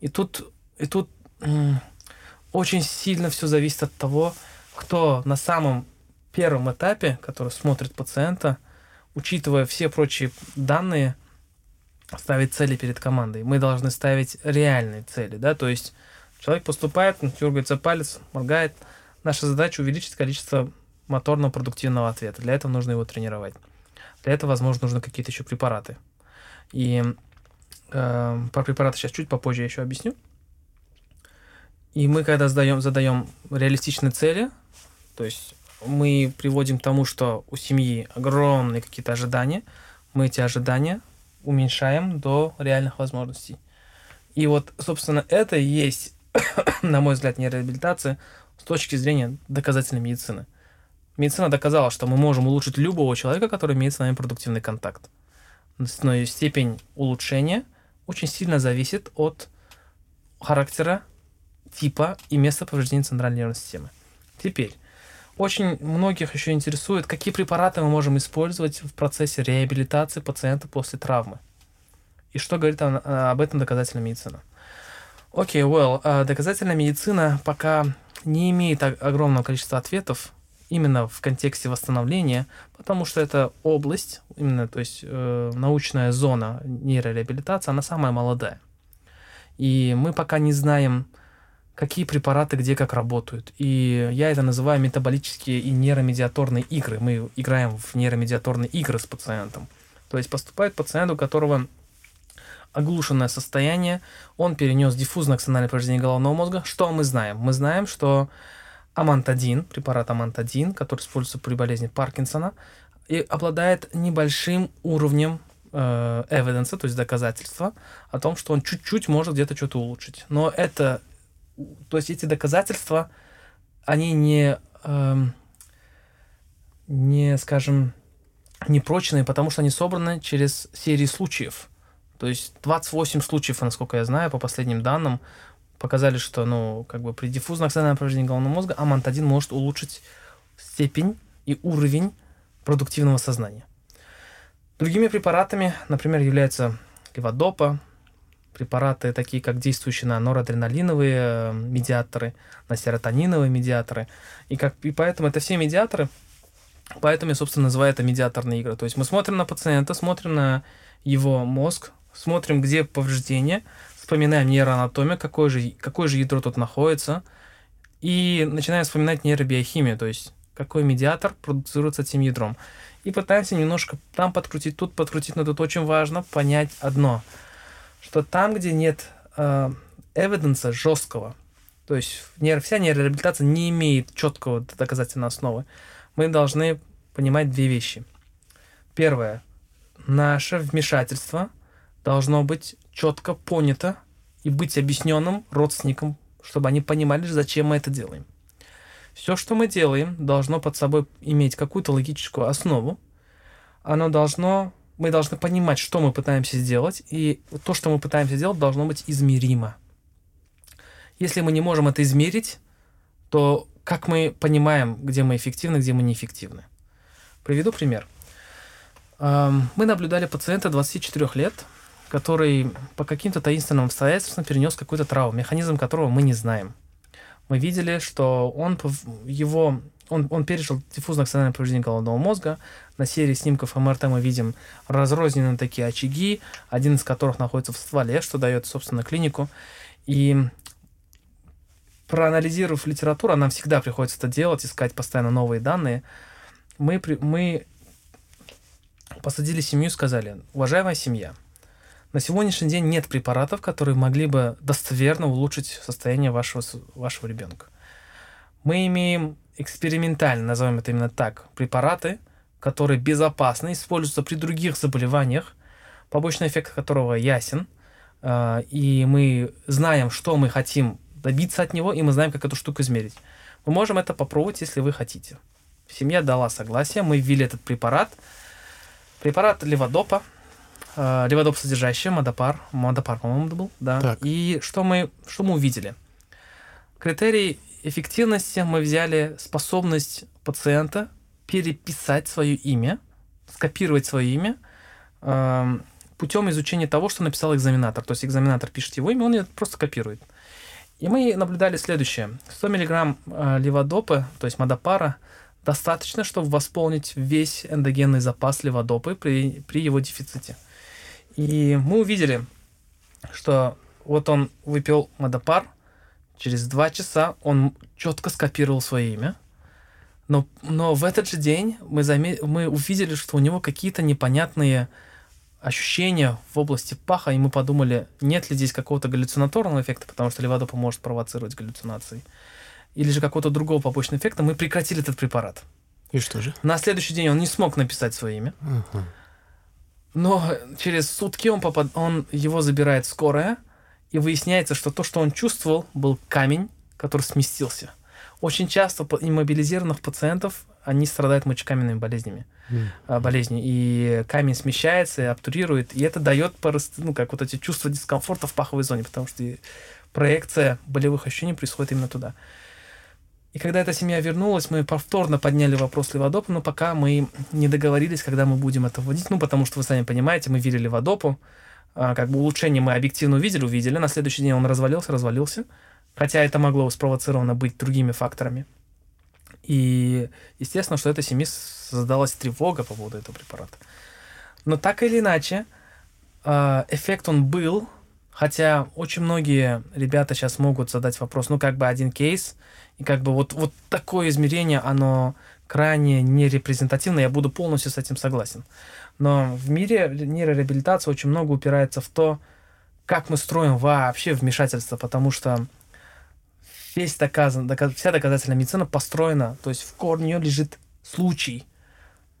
И тут, и тут очень сильно все зависит от того, кто на самом первом этапе, который смотрит пациента, учитывая все прочие данные, ставить цели перед командой. Мы должны ставить реальные цели, да, то есть человек поступает, дергается палец, моргает. Наша задача увеличить количество моторного продуктивного ответа. Для этого нужно его тренировать. Для этого, возможно, нужны какие-то еще препараты. И э, про препараты сейчас чуть попозже я еще объясню. И мы, когда задаем, задаем реалистичные цели, то есть мы приводим к тому, что у семьи огромные какие-то ожидания, мы эти ожидания уменьшаем до реальных возможностей. И вот, собственно, это и есть, *coughs* на мой взгляд, нейрореабилитация с точки зрения доказательной медицины. Медицина доказала, что мы можем улучшить любого человека, который имеет с нами продуктивный контакт. Но степень улучшения очень сильно зависит от характера, типа и места повреждения центральной нервной системы. Теперь, очень многих еще интересует, какие препараты мы можем использовать в процессе реабилитации пациента после травмы. И что говорит об этом доказательная медицина. Окей, okay, well, а, доказательная медицина пока не имеет огромного количества ответов именно в контексте восстановления, потому что это область, именно, то есть э, научная зона нейрореабилитации, она самая молодая. И мы пока не знаем, какие препараты где как работают. И я это называю метаболические и нейромедиаторные игры. Мы играем в нейромедиаторные игры с пациентом. То есть поступает пациент, у которого оглушенное состояние, он перенес диффузное акциональное повреждение головного мозга. Что мы знаем? Мы знаем, что амантадин, препарат амантадин, который используется при болезни Паркинсона, и обладает небольшим уровнем э, evidence, то есть доказательства о том, что он чуть-чуть может где-то что-то улучшить. Но это, то есть эти доказательства, они не, э, не, скажем, не прочные, потому что они собраны через серии случаев. То есть 28 случаев, насколько я знаю, по последним данным, показали, что, ну, как бы при диффузном акциональном повреждении головного мозга амантадин может улучшить степень и уровень продуктивного сознания. Другими препаратами, например, являются леводопа, препараты такие, как действующие на норадреналиновые э, медиаторы, на серотониновые медиаторы. И, как, и поэтому это все медиаторы, поэтому я, собственно, называю это медиаторные игры. То есть мы смотрим на пациента, смотрим на его мозг, смотрим, где повреждение, вспоминаем нейроанатомию, какое же, какое же ядро тут находится, и начинаем вспоминать нейробиохимию, то есть какой медиатор продуцируется этим ядром. И пытаемся немножко там подкрутить, тут подкрутить, но тут очень важно понять одно, что там, где нет эвиденса жесткого, то есть нейро, вся нейрореабилитация не имеет четкого доказательной основы, мы должны понимать две вещи. Первое. Наше вмешательство должно быть четко понято и быть объясненным родственникам, чтобы они понимали, зачем мы это делаем. Все, что мы делаем, должно под собой иметь какую-то логическую основу. Оно должно, мы должны понимать, что мы пытаемся сделать, и то, что мы пытаемся сделать, должно быть измеримо. Если мы не можем это измерить, то как мы понимаем, где мы эффективны, где мы неэффективны? Приведу пример. Мы наблюдали пациента 24 лет, который по каким-то таинственным обстоятельствам перенес какую-то травму, механизм которого мы не знаем. Мы видели, что он его он, он пережил диффузное акциональное повреждение головного мозга. На серии снимков МРТ мы видим разрозненные такие очаги, один из которых находится в стволе, что дает, собственно, клинику. И проанализировав литературу, а нам всегда приходится это делать, искать постоянно новые данные, мы, мы посадили семью и сказали, уважаемая семья, на сегодняшний день нет препаратов, которые могли бы достоверно улучшить состояние вашего, вашего ребенка. Мы имеем экспериментально, назовем это именно так, препараты, которые безопасны, используются при других заболеваниях, побочный эффект которого ясен, а, и мы знаем, что мы хотим добиться от него, и мы знаем, как эту штуку измерить. Мы можем это попробовать, если вы хотите. Семья дала согласие, мы ввели этот препарат. Препарат леводопа, э, леводоп содержащий, модопар, модопар, по-моему, был, да. Так. И что мы, что мы увидели? Критерий эффективности мы взяли способность пациента переписать свое имя, скопировать свое имя э, путем изучения того, что написал экзаменатор. То есть экзаменатор пишет его имя, он это просто копирует. И мы наблюдали следующее. 100 мг э, леводопа, то есть модопара, достаточно, чтобы восполнить весь эндогенный запас леводопы при, при его дефиците. И мы увидели, что вот он выпил мадопар, через два часа он четко скопировал свое имя, но, но в этот же день мы, заме... мы увидели, что у него какие-то непонятные ощущения в области паха, и мы подумали, нет ли здесь какого-то галлюцинаторного эффекта, потому что леводопа может провоцировать галлюцинации, или же какого-то другого побочного эффекта, мы прекратили этот препарат. И что же? На следующий день он не смог написать свое имя. Uh-huh. Но через сутки он, попад... он его забирает скорая, и выясняется, что то, что он чувствовал, был камень, который сместился. Очень часто иммобилизированных пациентов они страдают мочекаменными болезнями, mm. болезнью, и камень смещается и обтурирует, и это дает ну, как вот эти чувства дискомфорта в паховой зоне, потому что проекция болевых ощущений происходит именно туда. И когда эта семья вернулась, мы повторно подняли вопрос леводопа, но пока мы не договорились, когда мы будем это вводить, ну, потому что вы сами понимаете, мы верили леводопу, как бы улучшение мы объективно увидели, увидели, на следующий день он развалился, развалился, хотя это могло спровоцировано быть другими факторами. И естественно, что этой семье создалась тревога по поводу этого препарата. Но так или иначе, а, эффект он был, хотя очень многие ребята сейчас могут задать вопрос, ну как бы один кейс, и как бы вот, вот такое измерение, оно крайне нерепрезентативно, я буду полностью с этим согласен. Но в мире нейрореабилитации очень много упирается в то, как мы строим вообще вмешательство, потому что весь доказан, доказ, вся доказательная медицина построена, то есть в корне лежит случай.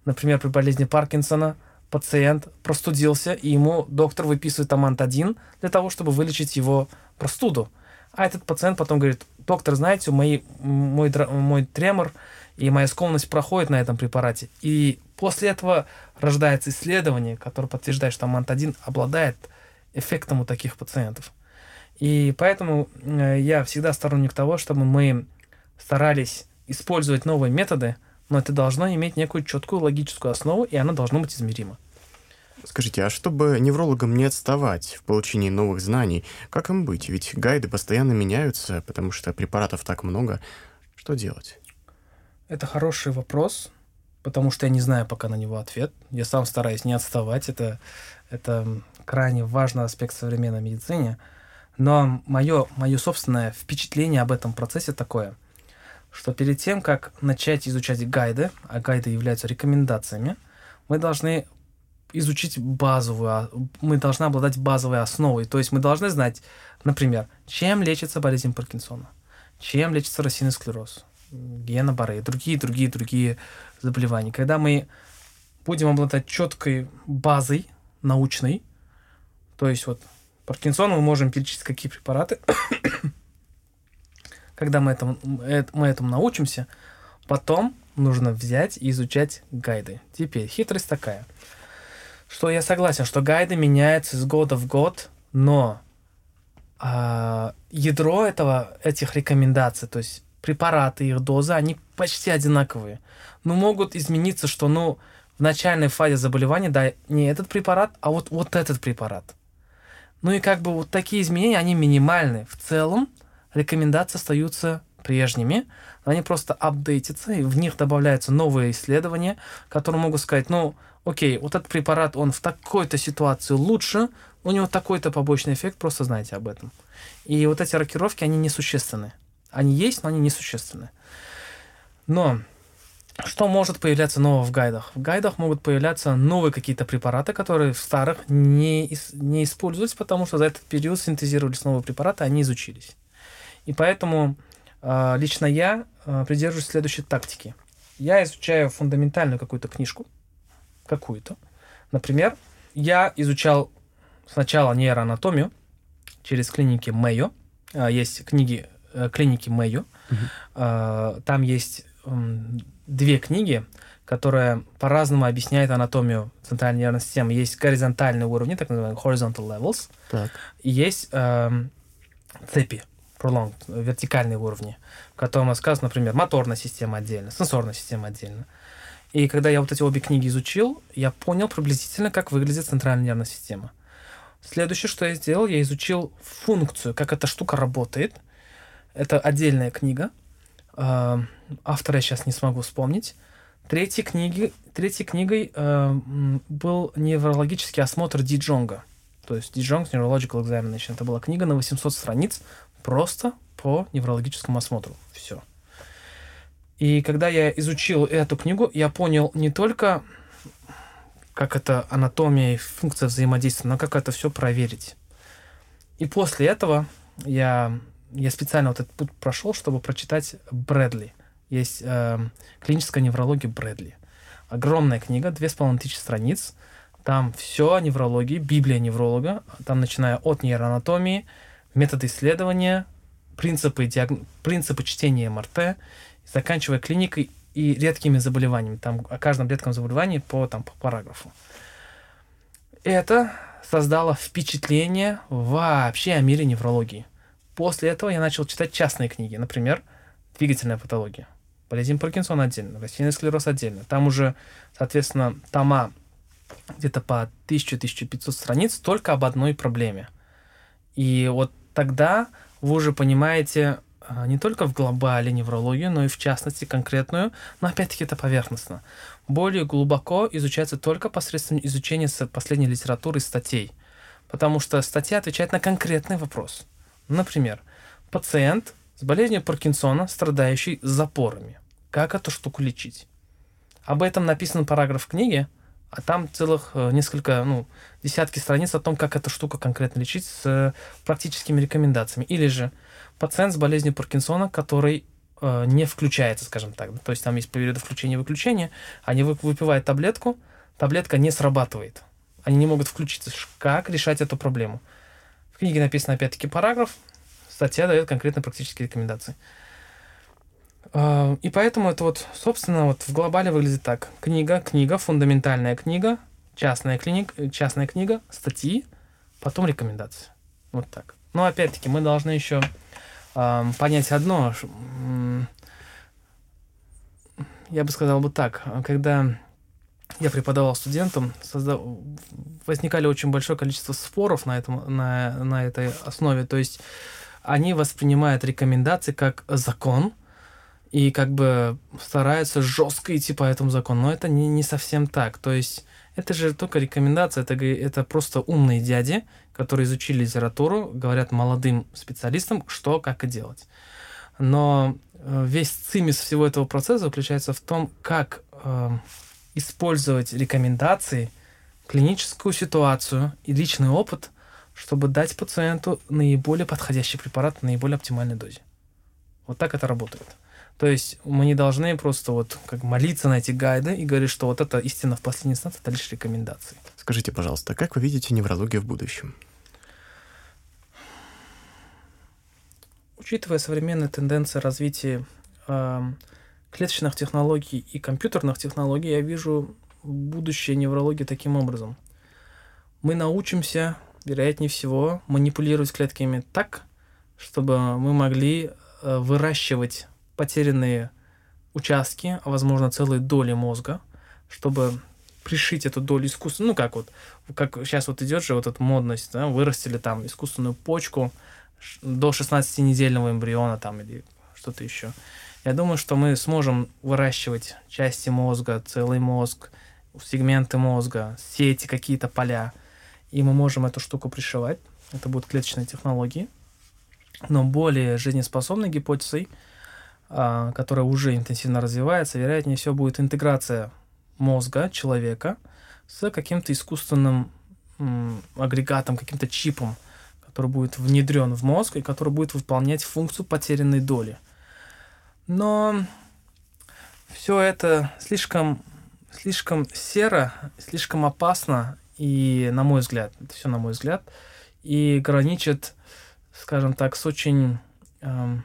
Например, при болезни Паркинсона пациент простудился, и ему доктор выписывает амант-1 для того, чтобы вылечить его простуду. А этот пациент потом говорит, доктор, знаете, мои, мой, мой тремор и моя скованность проходит на этом препарате. И после этого рождается исследование, которое подтверждает, что амант-1 обладает эффектом у таких пациентов. И поэтому э, я всегда сторонник того, чтобы мы старались использовать новые методы, но это должно иметь некую четкую логическую основу, и она должна быть измерима. Скажите, а чтобы неврологам не отставать в получении новых знаний, как им быть? Ведь гайды постоянно меняются, потому что препаратов так много. Что делать? Это хороший вопрос, потому что я не знаю пока на него ответ. Я сам стараюсь не отставать. Это, это крайне важный аспект современной медицины. Но мое, мое собственное впечатление об этом процессе такое, что перед тем, как начать изучать гайды, а гайды являются рекомендациями, мы должны изучить базовую, а, мы должны обладать базовой основой. То есть мы должны знать, например, чем лечится болезнь Паркинсона, чем лечится рассеянный склероз, гена Барре, другие, другие, другие заболеваний. Когда мы будем обладать четкой базой научной, то есть вот Паркинсон мы можем перечислить какие препараты, *coughs* когда мы этому, мы этому научимся, потом нужно взять и изучать гайды. Теперь хитрость такая, что я согласен, что гайды меняются с года в год, но а, ядро этого, этих рекомендаций, то есть препараты, их дозы, они почти одинаковые. Но могут измениться, что, ну, в начальной фазе заболевания, да, не этот препарат, а вот, вот этот препарат. Ну и как бы вот такие изменения, они минимальны. В целом рекомендации остаются прежними, они просто апдейтятся, и в них добавляются новые исследования, которые могут сказать, ну, окей, вот этот препарат, он в такой-то ситуации лучше, у него такой-то побочный эффект, просто знайте об этом. И вот эти рокировки, они несущественны. Они есть, но они несущественны. Но что может появляться нового в гайдах? В гайдах могут появляться новые какие-то препараты, которые в старых не, не используются, потому что за этот период синтезировались новые препараты, они изучились. И поэтому э, лично я э, придерживаюсь следующей тактики. Я изучаю фундаментальную какую-то книжку, какую-то. Например, я изучал сначала нейроанатомию через клиники Мэйо. А, есть книги Э, клиники Мэйо. Угу. Там есть две книги, которые по-разному объясняют анатомию центральной нервной системы. Есть горизонтальные уровни, так называемые horizontal levels. Так. И есть э, цепи, prolonged, вертикальные уровни, в котором рассказано, например, моторная система отдельно, сенсорная система отдельно. И когда я вот эти обе книги изучил, я понял приблизительно, как выглядит центральная нервная система. Следующее, что я сделал, я изучил функцию, как эта штука работает – это отдельная книга. А, автора я сейчас не смогу вспомнить. Третьей, книги, третьей книгой э, был неврологический осмотр Ди Джонга. То есть Джонг Neurological Examination. Это была книга на 800 страниц просто по неврологическому осмотру. Все. И когда я изучил эту книгу, я понял не только, как это анатомия и функция взаимодействия, но как это все проверить. И после этого я, я специально вот этот путь прошел, чтобы прочитать Брэдли – есть э, клиническая неврология Брэдли. Огромная книга, две с половиной тысячи страниц. Там все о неврологии, Библия невролога, там начиная от нейроанатомии, методы исследования, принципы, диаг... принципы чтения МРТ, заканчивая клиникой и редкими заболеваниями. Там о каждом редком заболевании по, там, по параграфу. Это создало впечатление вообще о мире неврологии. После этого я начал читать частные книги, например, «Двигательная патология». Болезнь Паркинсона отдельно, рассеянный склероз отдельно. Там уже, соответственно, тома где-то по 1000-1500 страниц только об одной проблеме. И вот тогда вы уже понимаете а, не только в глобале неврологию, но и в частности конкретную, но опять-таки это поверхностно. Более глубоко изучается только посредством изучения последней литературы и статей. Потому что статья отвечает на конкретный вопрос. Например, пациент с болезнью Паркинсона, страдающий запорами. Как эту штуку лечить? Об этом написан параграф в книге, а там целых э, несколько, ну, десятки страниц о том, как эту штуку конкретно лечить с э, практическими рекомендациями. Или же пациент с болезнью Паркинсона, который э, не включается, скажем так. То есть там есть периоды включения и выключения. Они выпивают таблетку, таблетка не срабатывает. Они не могут включиться. Как решать эту проблему? В книге написан опять-таки параграф, статья дает конкретно практические рекомендации. А, и поэтому это вот, собственно, вот в глобале выглядит так. Книга, книга, фундаментальная книга, частная, клиник, частная книга, статьи, потом рекомендации. Вот так. Но опять-таки мы должны еще э, понять одно. Я бы сказал бы так. Когда я преподавал студентам, создав... возникали очень большое количество споров на, этом, на, на этой основе. То есть они воспринимают рекомендации как закон и как бы стараются жестко идти по этому закону. Но это не, не совсем так. То есть это же только рекомендация, это, это просто умные дяди, которые изучили литературу, говорят молодым специалистам, что, как и делать. Но э, весь цимис всего этого процесса заключается в том, как э, использовать рекомендации, клиническую ситуацию и личный опыт чтобы дать пациенту наиболее подходящий препарат в наиболее оптимальной дозе. Вот так это работает. То есть мы не должны просто вот как молиться на эти гайды и говорить, что вот это истина в последней инстанции, это лишь рекомендации. Скажите, пожалуйста, как вы видите неврологию в будущем? Учитывая современные тенденции развития э, клеточных технологий и компьютерных технологий, я вижу будущее неврологии таким образом. Мы научимся вероятнее всего, манипулировать клетками так, чтобы мы могли э, выращивать потерянные участки, а возможно целые доли мозга, чтобы пришить эту долю искусственно, ну как вот, как сейчас вот идет же вот эта модность, да, вырастили там искусственную почку до 16-недельного эмбриона там или что-то еще. Я думаю, что мы сможем выращивать части мозга, целый мозг, сегменты мозга, сети, какие-то поля – и мы можем эту штуку пришивать. Это будут клеточные технологии. Но более жизнеспособной гипотезой, а, которая уже интенсивно развивается, вероятнее всего будет интеграция мозга человека с каким-то искусственным агрегатом, каким-то чипом, который будет внедрен в мозг и который будет выполнять функцию потерянной доли. Но все это слишком, слишком серо, слишком опасно и, на мой взгляд, это все на мой взгляд, и граничит, скажем так, с очень, эм,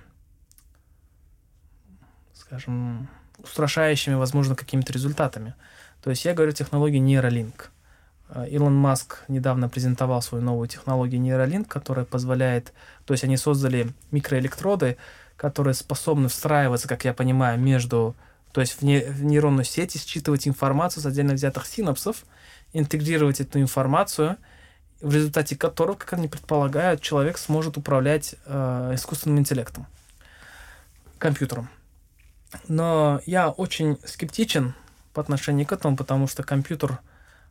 скажем, устрашающими, возможно, какими-то результатами. То есть я говорю о технологии Neuralink. Э, Илон Маск недавно презентовал свою новую технологию Neuralink, которая позволяет, то есть они создали микроэлектроды, которые способны встраиваться, как я понимаю, между, то есть в, не, в нейронную сеть считывать информацию с отдельно взятых синапсов, интегрировать эту информацию, в результате которого, как они предполагают, человек сможет управлять э, искусственным интеллектом, компьютером. Но я очень скептичен по отношению к этому, потому что компьютер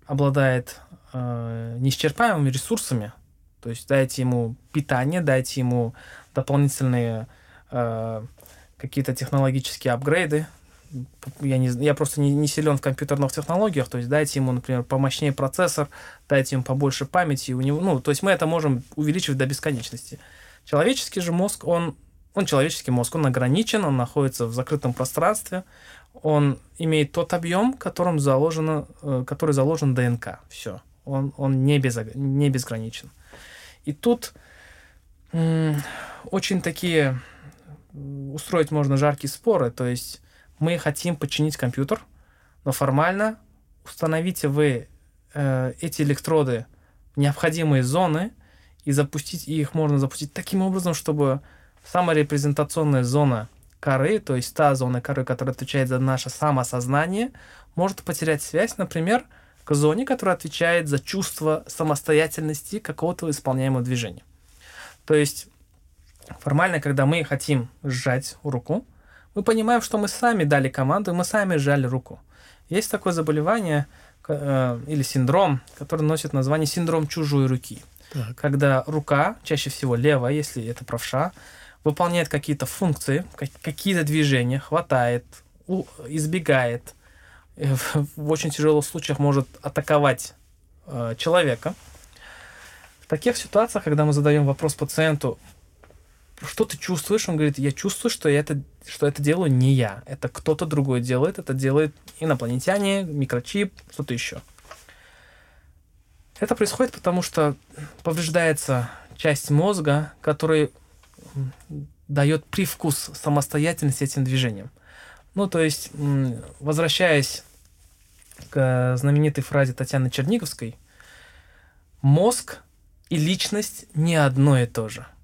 обладает э, неисчерпаемыми ресурсами. То есть дайте ему питание, дайте ему дополнительные э, какие-то технологические апгрейды. Я, не, я просто не, не силен в компьютерных технологиях, то есть дайте ему, например, помощнее процессор, дайте ему побольше памяти, у него, ну, то есть мы это можем увеличивать до бесконечности. Человеческий же мозг, он, он человеческий мозг, он ограничен, он находится в закрытом пространстве, он имеет тот объем, которым заложено, э, который заложен ДНК. Все. Он, он не, без, не безграничен. И тут очень такие устроить можно жаркие споры. То есть мы хотим починить компьютер, но формально установите вы э, эти электроды в необходимые зоны и запустить и их можно запустить таким образом, чтобы самая репрезентационная зона коры, то есть та зона коры, которая отвечает за наше самосознание, может потерять связь, например, к зоне, которая отвечает за чувство самостоятельности какого-то исполняемого движения. То есть формально, когда мы хотим сжать руку, мы понимаем, что мы сами дали команду, и мы сами сжали руку. Есть такое заболевание э, или синдром, который носит название синдром чужой руки. Так. Когда рука, чаще всего левая, если это правша, выполняет какие-то функции, какие-то движения, хватает, избегает, э, в очень тяжелых случаях может атаковать э, человека. В таких ситуациях, когда мы задаем вопрос пациенту, что ты чувствуешь? Он говорит, я чувствую, что, я это, что это делаю не я. Это кто-то другой делает. Это делает инопланетяне, микрочип, что-то еще. Это происходит потому, что повреждается часть мозга, который дает привкус самостоятельности этим движениям. Ну, то есть, возвращаясь к знаменитой фразе Татьяны Черниговской, мозг и личность не одно и то же –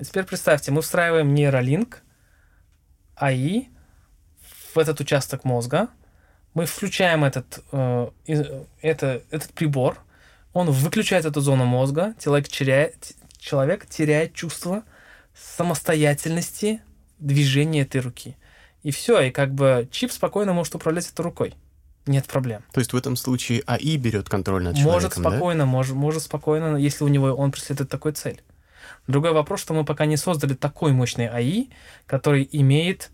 теперь представьте, мы встраиваем нейролинк АИ в этот участок мозга, мы включаем этот, э, это, этот прибор, он выключает эту зону мозга, человек теряет, человек теряет чувство самостоятельности движения этой руки. И все, и как бы чип спокойно может управлять этой рукой. Нет проблем. То есть в этом случае АИ берет контроль над человеком, Может спокойно, да? может, может спокойно, если у него он преследует такой цель. Другой вопрос, что мы пока не создали такой мощный АИ, который имеет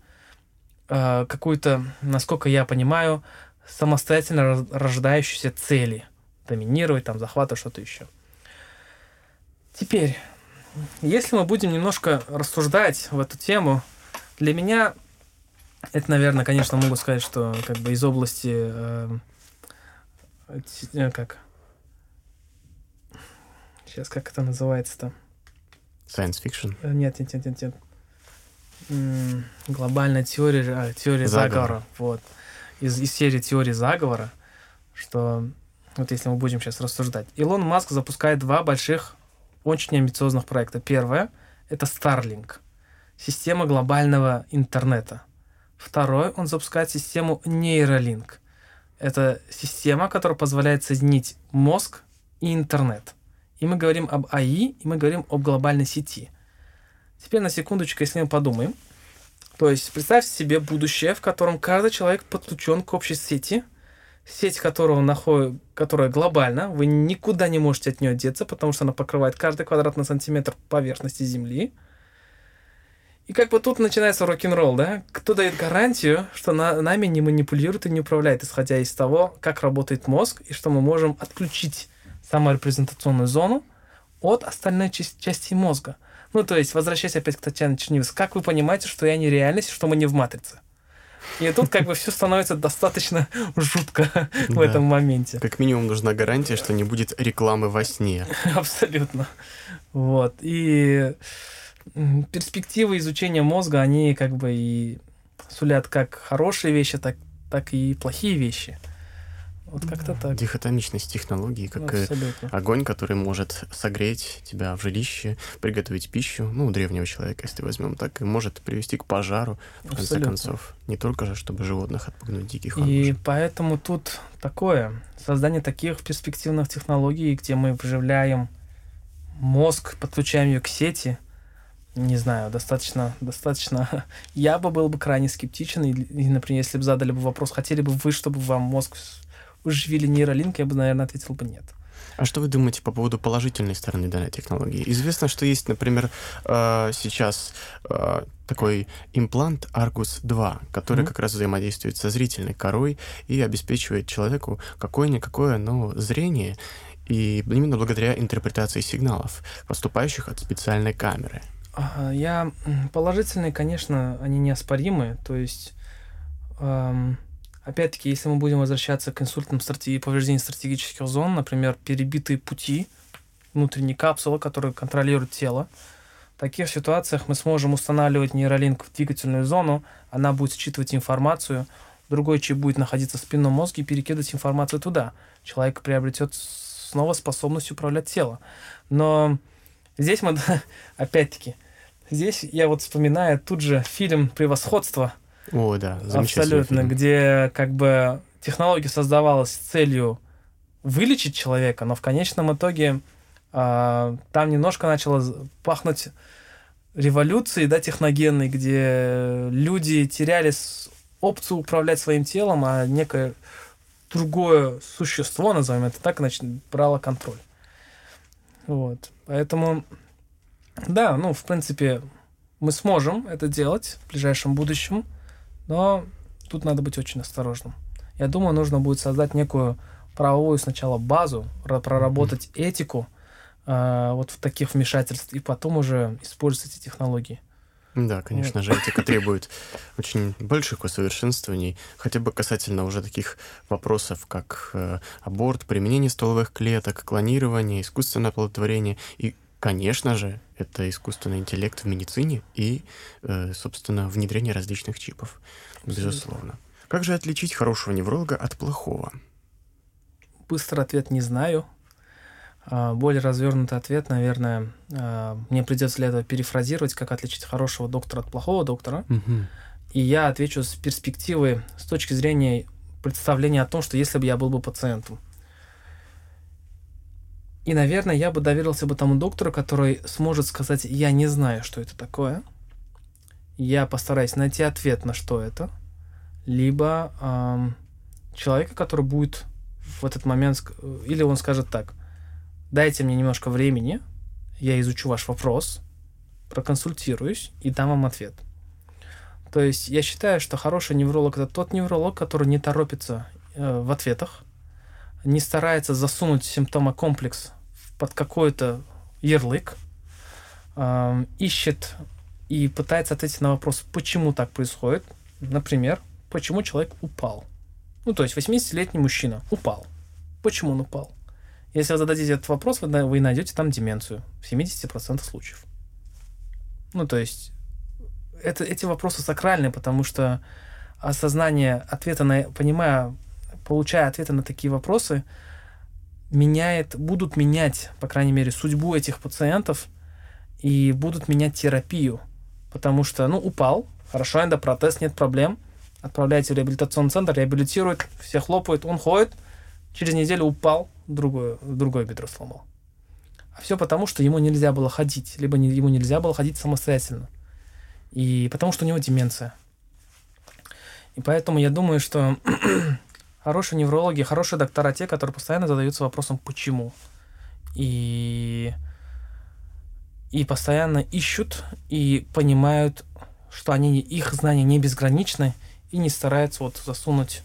э, какую-то, насколько я понимаю, самостоятельно рождающиеся цели. Доминировать, там, захватывать, что-то еще. Теперь, если мы будем немножко рассуждать в эту тему, для меня это, наверное, конечно, могу сказать, что как бы из области э, э как сейчас как это называется-то? Science fiction? Э, нет, нет, нет, нет, нет. М-м, глобальная теория, а, теория заговора. заговора. Вот. Из, из серии теории заговора, что вот если мы будем сейчас рассуждать. Илон Маск запускает два больших, очень амбициозных проекта. Первое — это Starlink, система глобального интернета. Второе, он запускает систему Neuralink. Это система, которая позволяет соединить мозг и интернет и мы говорим об АИ, и мы говорим об глобальной сети. Теперь на секундочку, если мы подумаем, то есть представьте себе будущее, в котором каждый человек подключен к общей сети, сеть которого находит, которая глобальна, вы никуда не можете от нее деться, потому что она покрывает каждый квадратный сантиметр поверхности Земли. И как бы тут начинается рок-н-ролл, да? Кто дает гарантию, что на, нами не манипулирует и не управляет, исходя из того, как работает мозг, и что мы можем отключить саморепрезентационную зону от остальной части, мозга. Ну, то есть, возвращаясь опять к Татьяне Чернивец, как вы понимаете, что я не реальность, что мы не в матрице? И тут как бы все становится достаточно *laughs* жутко в этом моменте. Как минимум нужна гарантия, что не будет рекламы во сне. *laughs* Абсолютно. Вот. И перспективы изучения мозга, они как бы и сулят как хорошие вещи, так, так и плохие вещи. Вот как-то так. Дихотомичность технологии, как Абсолютно. огонь, который может согреть тебя в жилище, приготовить пищу, ну, у древнего человека, если возьмем так, и может привести к пожару, в конце Абсолютно. концов. Не только же, чтобы животных отпугнуть диких И поэтому тут такое, создание таких перспективных технологий, где мы вживляем мозг, подключаем ее к сети, не знаю, достаточно, достаточно... *laughs* Я бы был бы крайне скептичен, и, и, например, если бы задали бы вопрос, хотели бы вы, чтобы вам мозг уживили нейролинк, я бы, наверное, ответил бы нет. А что вы думаете по поводу положительной стороны данной технологии? Известно, что есть, например, э, сейчас э, такой имплант Argus 2, который mm-hmm. как раз взаимодействует со зрительной корой и обеспечивает человеку какое-никакое, но зрение, и именно благодаря интерпретации сигналов, поступающих от специальной камеры. Я положительные, конечно, они неоспоримы. То есть, эм, опять-таки, если мы будем возвращаться к инсультным стратегии, повреждению стратегических зон, например, перебитые пути, внутренней капсулы, которые контролируют тело, в таких ситуациях мы сможем устанавливать нейролинк в двигательную зону, она будет считывать информацию, другой чип будет находиться в спинном мозге и перекидывать информацию туда. Человек приобретет снова способность управлять телом. Но здесь мы, *laughs* опять-таки, здесь я вот вспоминаю тут же фильм «Превосходство». О, да, Абсолютно, фильм. где как бы технология создавалась с целью вылечить человека, но в конечном итоге э, там немножко начало пахнуть революцией, да, техногенной, где люди теряли опцию управлять своим телом, а некое другое существо, назовем это так, значит, брало контроль. Вот. Поэтому, да, ну, в принципе, мы сможем это делать в ближайшем будущем, но тут надо быть очень осторожным. Я думаю, нужно будет создать некую правовую сначала базу, проработать mm-hmm. этику э, вот в таких вмешательств, и потом уже использовать эти технологии. Да, конечно же, этика требует очень больших усовершенствований, хотя бы касательно уже таких вопросов, как э, аборт, применение стволовых клеток, клонирование, искусственное оплодотворение и Конечно же, это искусственный интеллект в медицине и, э, собственно, внедрение различных чипов. Безусловно. Как же отличить хорошего невролога от плохого? Быстрый ответ не знаю. А, более развернутый ответ, наверное, а, мне придется для этого перефразировать, как отличить хорошего доктора от плохого доктора. Угу. И я отвечу с перспективы, с точки зрения представления о том, что если бы я был бы пациентом. И, наверное, я бы доверился бы тому доктору, который сможет сказать, я не знаю, что это такое. Я постараюсь найти ответ на что это. Либо эм, человека, который будет в этот момент, или он скажет так, дайте мне немножко времени, я изучу ваш вопрос, проконсультируюсь и дам вам ответ. То есть я считаю, что хороший невролог это тот невролог, который не торопится э, в ответах, не старается засунуть симптомокомплекс под какой-то ярлык, ищет и пытается ответить на вопрос, почему так происходит. Например, почему человек упал. Ну, то есть 80-летний мужчина упал. Почему он упал? Если вы зададите этот вопрос, вы, вы найдете там деменцию в 70% случаев. Ну, то есть, это, эти вопросы сакральны, потому что осознание ответа на, понимая, получая ответы на такие вопросы, меняет, будут менять, по крайней мере, судьбу этих пациентов и будут менять терапию. Потому что, ну, упал, хорошо, эндопротез, нет проблем, отправляете в реабилитационный центр, реабилитируют, все хлопают, он ходит, через неделю упал, другое, другое бедро сломал. А все потому, что ему нельзя было ходить, либо не, ему нельзя было ходить самостоятельно. И потому что у него деменция. И поэтому я думаю, что *clears throat* хорошие неврологи, хорошие доктора те, которые постоянно задаются вопросом «почему?». И, и постоянно ищут и понимают, что они, их знания не безграничны, и не стараются вот засунуть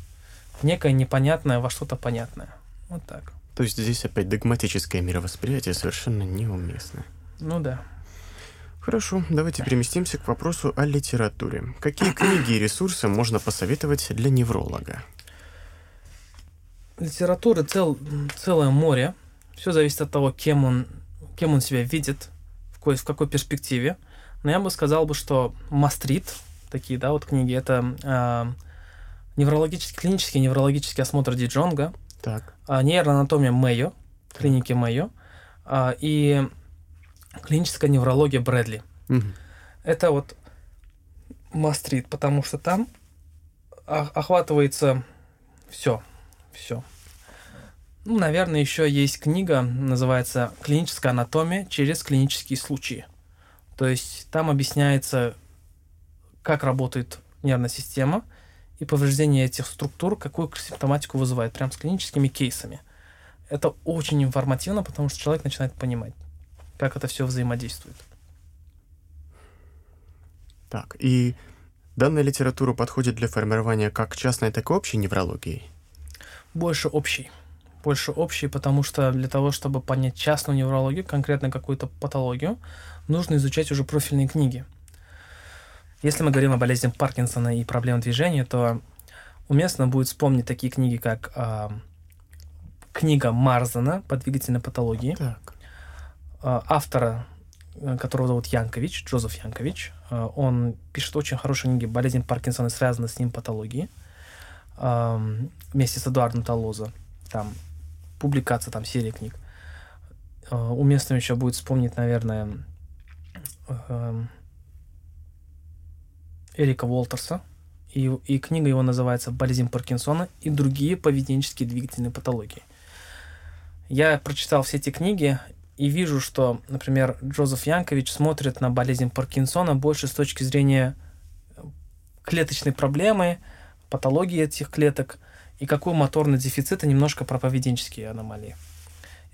некое непонятное во что-то понятное. Вот так. То есть здесь опять догматическое мировосприятие совершенно неуместно. Ну да. Хорошо, давайте переместимся к вопросу о литературе. Какие книги и ресурсы можно посоветовать для невролога? Литературы цел, целое море. Все зависит от того, кем он, кем он себя видит, в какой, в какой перспективе. Но я бы сказал бы, что Мастрит, такие, да, вот книги, это э, неврологический, клинический неврологический осмотр Ди Джонга, так. А, нейроанатомия Мэйо, клиники Мэйо, а, и клиническая неврология Брэдли. Угу. Это вот мастрит, потому что там охватывается все, все. Ну, наверное, еще есть книга, называется «Клиническая анатомия через клинические случаи». То есть там объясняется, как работает нервная система и повреждение этих структур, какую симптоматику вызывает, прям с клиническими кейсами. Это очень информативно, потому что человек начинает понимать, как это все взаимодействует. Так, и данная литература подходит для формирования как частной, так и общей неврологии? Больше общей. Больше общей, потому что для того, чтобы понять частную неврологию, конкретно какую-то патологию, нужно изучать уже профильные книги. Если мы говорим о болезни Паркинсона и проблемах движения, то уместно будет вспомнить такие книги, как э, книга Марзана по двигательной патологии, так. Э, автора, которого зовут Янкович, Джозеф Янкович. Э, он пишет очень хорошие книги «Болезнь Паркинсона и связанные с ним патологии» э, вместе с Эдуардом Толозо. Там публикация, там серия книг. Э, уместно еще будет вспомнить, наверное, Эрика Уолтерса. И, и книга его называется «Болезнь Паркинсона и другие поведенческие двигательные патологии». Я прочитал все эти книги и вижу, что, например, Джозеф Янкович смотрит на болезнь Паркинсона больше с точки зрения э, клеточной проблемы, патологии этих клеток и какой моторный дефицит, и немножко про поведенческие аномалии.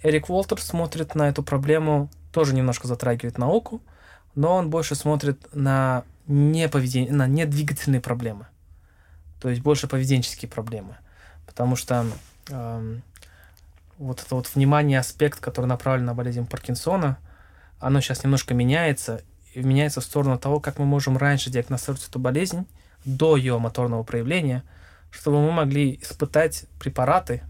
Эрик Уолтерс смотрит на эту проблему, тоже немножко затрагивает науку, но он больше смотрит на не поведение, на не двигательные проблемы, то есть больше поведенческие проблемы, потому что э, вот это вот внимание аспект, который направлен на болезнь Паркинсона, оно сейчас немножко меняется и меняется в сторону того, как мы можем раньше диагностировать эту болезнь до ее моторного проявления, чтобы мы могли испытать препараты,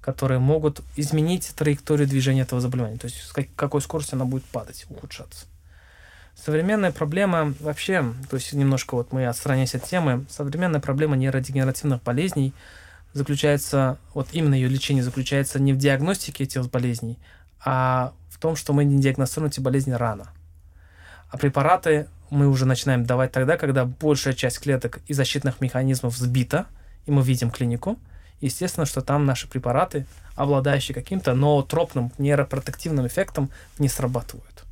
которые могут изменить траекторию движения этого заболевания, то есть с какой скоростью она будет падать, ухудшаться. Современная проблема вообще, то есть немножко вот мы отстраняясь от темы, современная проблема нейродегенеративных болезней заключается, вот именно ее лечение заключается не в диагностике этих болезней, а в том, что мы не диагностируем эти болезни рано. А препараты мы уже начинаем давать тогда, когда большая часть клеток и защитных механизмов сбита, и мы видим клинику. Естественно, что там наши препараты, обладающие каким-то ноотропным нейропротективным эффектом, не срабатывают.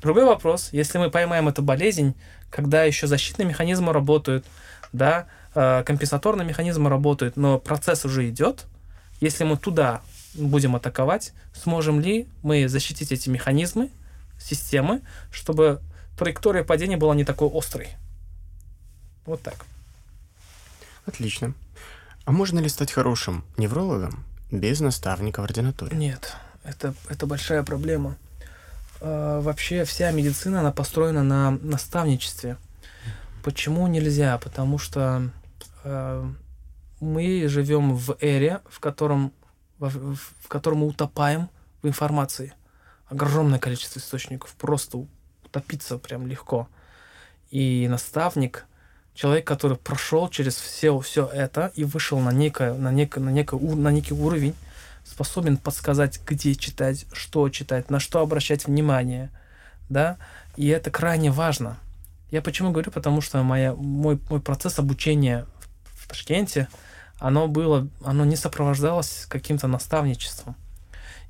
Другой вопрос, если мы поймаем эту болезнь, когда еще защитные механизмы работают, да, э, компенсаторные механизмы работают, но процесс уже идет, если мы туда будем атаковать, сможем ли мы защитить эти механизмы, системы, чтобы траектория падения была не такой острой. Вот так. Отлично. А можно ли стать хорошим неврологом без наставника в ординатуре? Нет, это, это большая проблема. Э, вообще вся медицина, она построена на наставничестве. Почему нельзя? Потому что э, мы живем в эре, в котором, в, в котором мы утопаем в информации. Огромное количество источников. Просто утопиться прям легко. И наставник, человек, который прошел через все, все это и вышел на, некое, на, некое, на, некое, на некий уровень, способен подсказать, где читать, что читать, на что обращать внимание, да, и это крайне важно. Я почему говорю, потому что моя, мой, мой процесс обучения в, в Ташкенте, оно было, оно не сопровождалось каким-то наставничеством.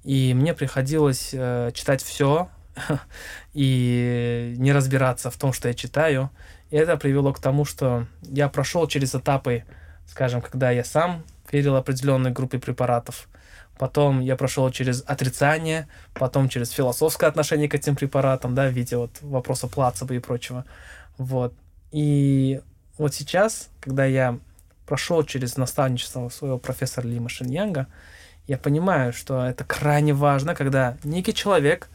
И мне приходилось э, читать все *laughs* и не разбираться в том, что я читаю. И это привело к тому, что я прошел через этапы, скажем, когда я сам верил определенной группе препаратов, потом я прошел через отрицание, потом через философское отношение к этим препаратам, да, в виде вот вопроса плацебо и прочего. Вот. И вот сейчас, когда я прошел через наставничество своего профессора Ли Машиньянга, я понимаю, что это крайне важно, когда некий человек,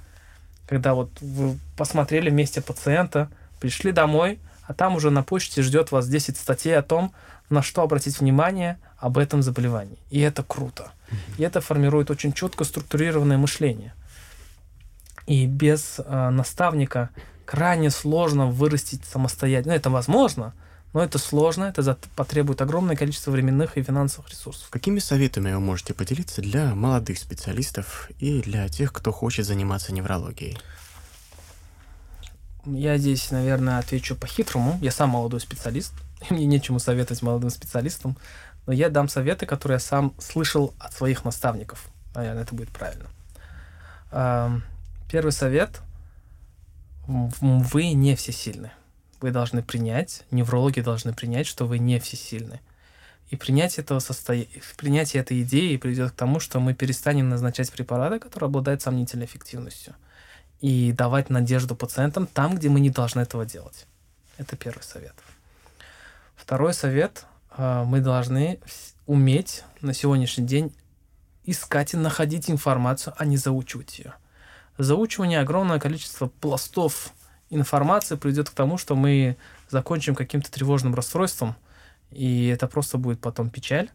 когда вот вы посмотрели вместе пациента, пришли домой, а там уже на почте ждет вас 10 статей о том, на что обратить внимание об этом заболевании. И это круто. И это формирует очень четко структурированное мышление. И без э, наставника крайне сложно вырастить самостоятельно. Ну, это возможно, но это сложно, это потребует огромное количество временных и финансовых ресурсов. Какими советами вы можете поделиться для молодых специалистов и для тех, кто хочет заниматься неврологией? Я здесь, наверное, отвечу по-хитрому. Я сам молодой специалист, и мне нечему советовать молодым специалистам но я дам советы, которые я сам слышал от своих наставников. Наверное, это будет правильно. Первый совет. вы не всесильны. Вы должны принять, неврологи должны принять, что вы не всесильны. И принятие этого состоя... принятие этой идеи приведет к тому, что мы перестанем назначать препараты, которые обладают сомнительной эффективностью, и давать надежду пациентам там, где мы не должны этого делать. Это первый совет. Второй совет. А, мы должны уметь на сегодняшний день искать и находить информацию, а не заучивать ее. Заучивание огромное количество пластов информации приведет к тому, что мы закончим каким-то тревожным расстройством, и это просто будет потом печаль.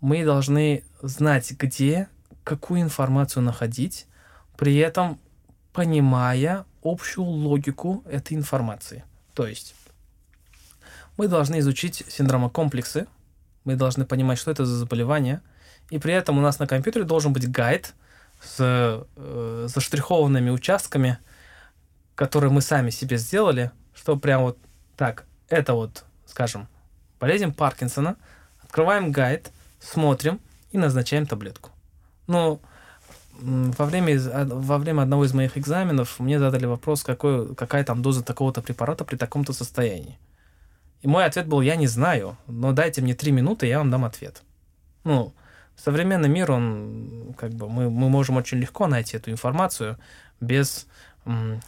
Мы должны знать, где, какую информацию находить, при этом понимая общую логику этой информации. То есть мы должны изучить синдромокомплексы, мы должны понимать, что это за заболевание, и при этом у нас на компьютере должен быть гайд с э, заштрихованными участками, которые мы сами себе сделали, что прям вот так, это вот, скажем, болезнь Паркинсона, открываем гайд, смотрим и назначаем таблетку. Но во время, во время одного из моих экзаменов мне задали вопрос, какой, какая там доза такого-то препарата при таком-то состоянии. И мой ответ был, я не знаю, но дайте мне три минуты, я вам дам ответ. Ну, современный мир, он, как бы, мы, мы можем очень легко найти эту информацию без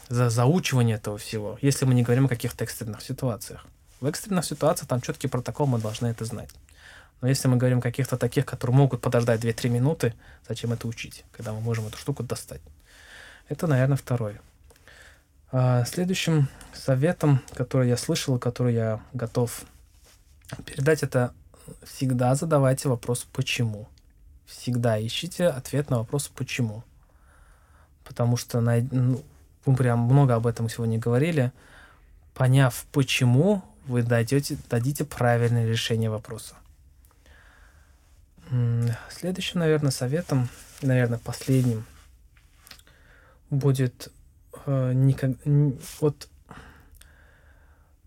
за, заучивания этого всего, если мы не говорим о каких-то экстренных ситуациях. В экстренных ситуациях там четкий протокол, мы должны это знать. Но если мы говорим о каких-то таких, которые могут подождать 2-3 минуты, зачем это учить, когда мы можем эту штуку достать? Это, наверное, второе. А следующим советом, который я слышал, который я готов передать, это всегда задавайте вопрос «почему?». Всегда ищите ответ на вопрос «почему?». Потому что ну, мы прям много об этом сегодня говорили. Поняв «почему?», вы дойдете, дадите правильное решение вопроса. Следующим, наверное, советом, наверное, последним будет э, никак, вот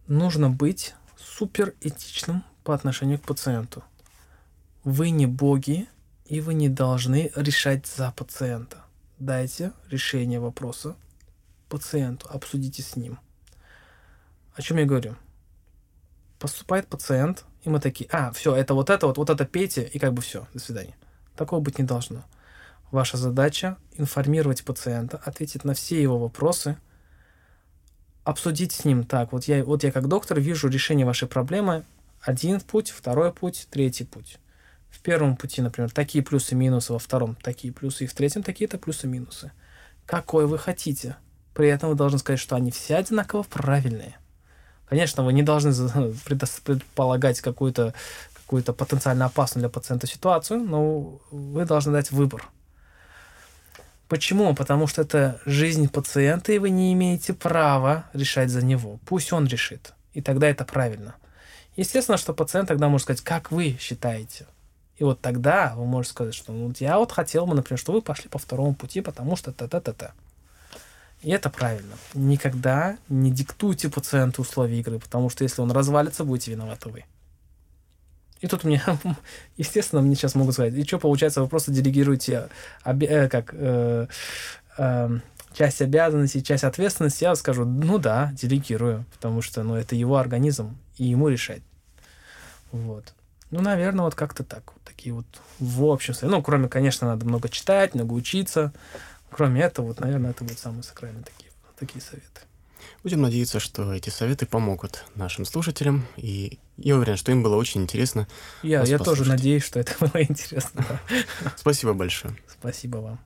нужно быть супер этичным по отношению к пациенту. Вы не боги, и вы не должны решать за пациента. Дайте решение вопроса пациенту, обсудите с ним. О чем я говорю? Поступает пациент, и мы такие, а, все, это вот это, вот, вот это пейте, и как бы все, до свидания. Такого быть не должно. Ваша задача информировать пациента, ответить на все его вопросы, обсудить с ним так. Вот я, вот я как доктор вижу решение вашей проблемы. Один путь, второй путь, третий путь. В первом пути, например, такие плюсы и минусы, во втором такие плюсы, и в третьем такие-то плюсы и минусы. Какой вы хотите. При этом вы должны сказать, что они все одинаково правильные. Конечно, вы не должны предполагать какую-то какую-то потенциально опасную для пациента ситуацию, но вы должны дать выбор. Почему? Потому что это жизнь пациента, и вы не имеете права решать за него. Пусть он решит. И тогда это правильно. Естественно, что пациент тогда может сказать, как вы считаете. И вот тогда вы можете сказать, что ну, я вот хотел бы, например, что вы пошли по второму пути, потому что та-та-та-та. И это правильно. Никогда не диктуйте пациенту условия игры, потому что если он развалится, будете виноваты вы. И тут мне, *laughs* естественно, мне сейчас могут сказать, и что получается, вы просто делегируете оби- э, как э, э, часть обязанностей, часть ответственности. Я скажу, ну да, делегирую, потому что ну, это его организм, и ему решать. Вот. Ну, наверное, вот как-то так. Вот такие вот в общем. Ну, кроме, конечно, надо много читать, много учиться. Кроме этого, вот, наверное, это будут самые сакральные такие, такие советы. Будем надеяться, что эти советы помогут нашим слушателям, и я уверен, что им было очень интересно. Я, я тоже надеюсь, что это *laughs* было интересно. Спасибо большое. Спасибо вам.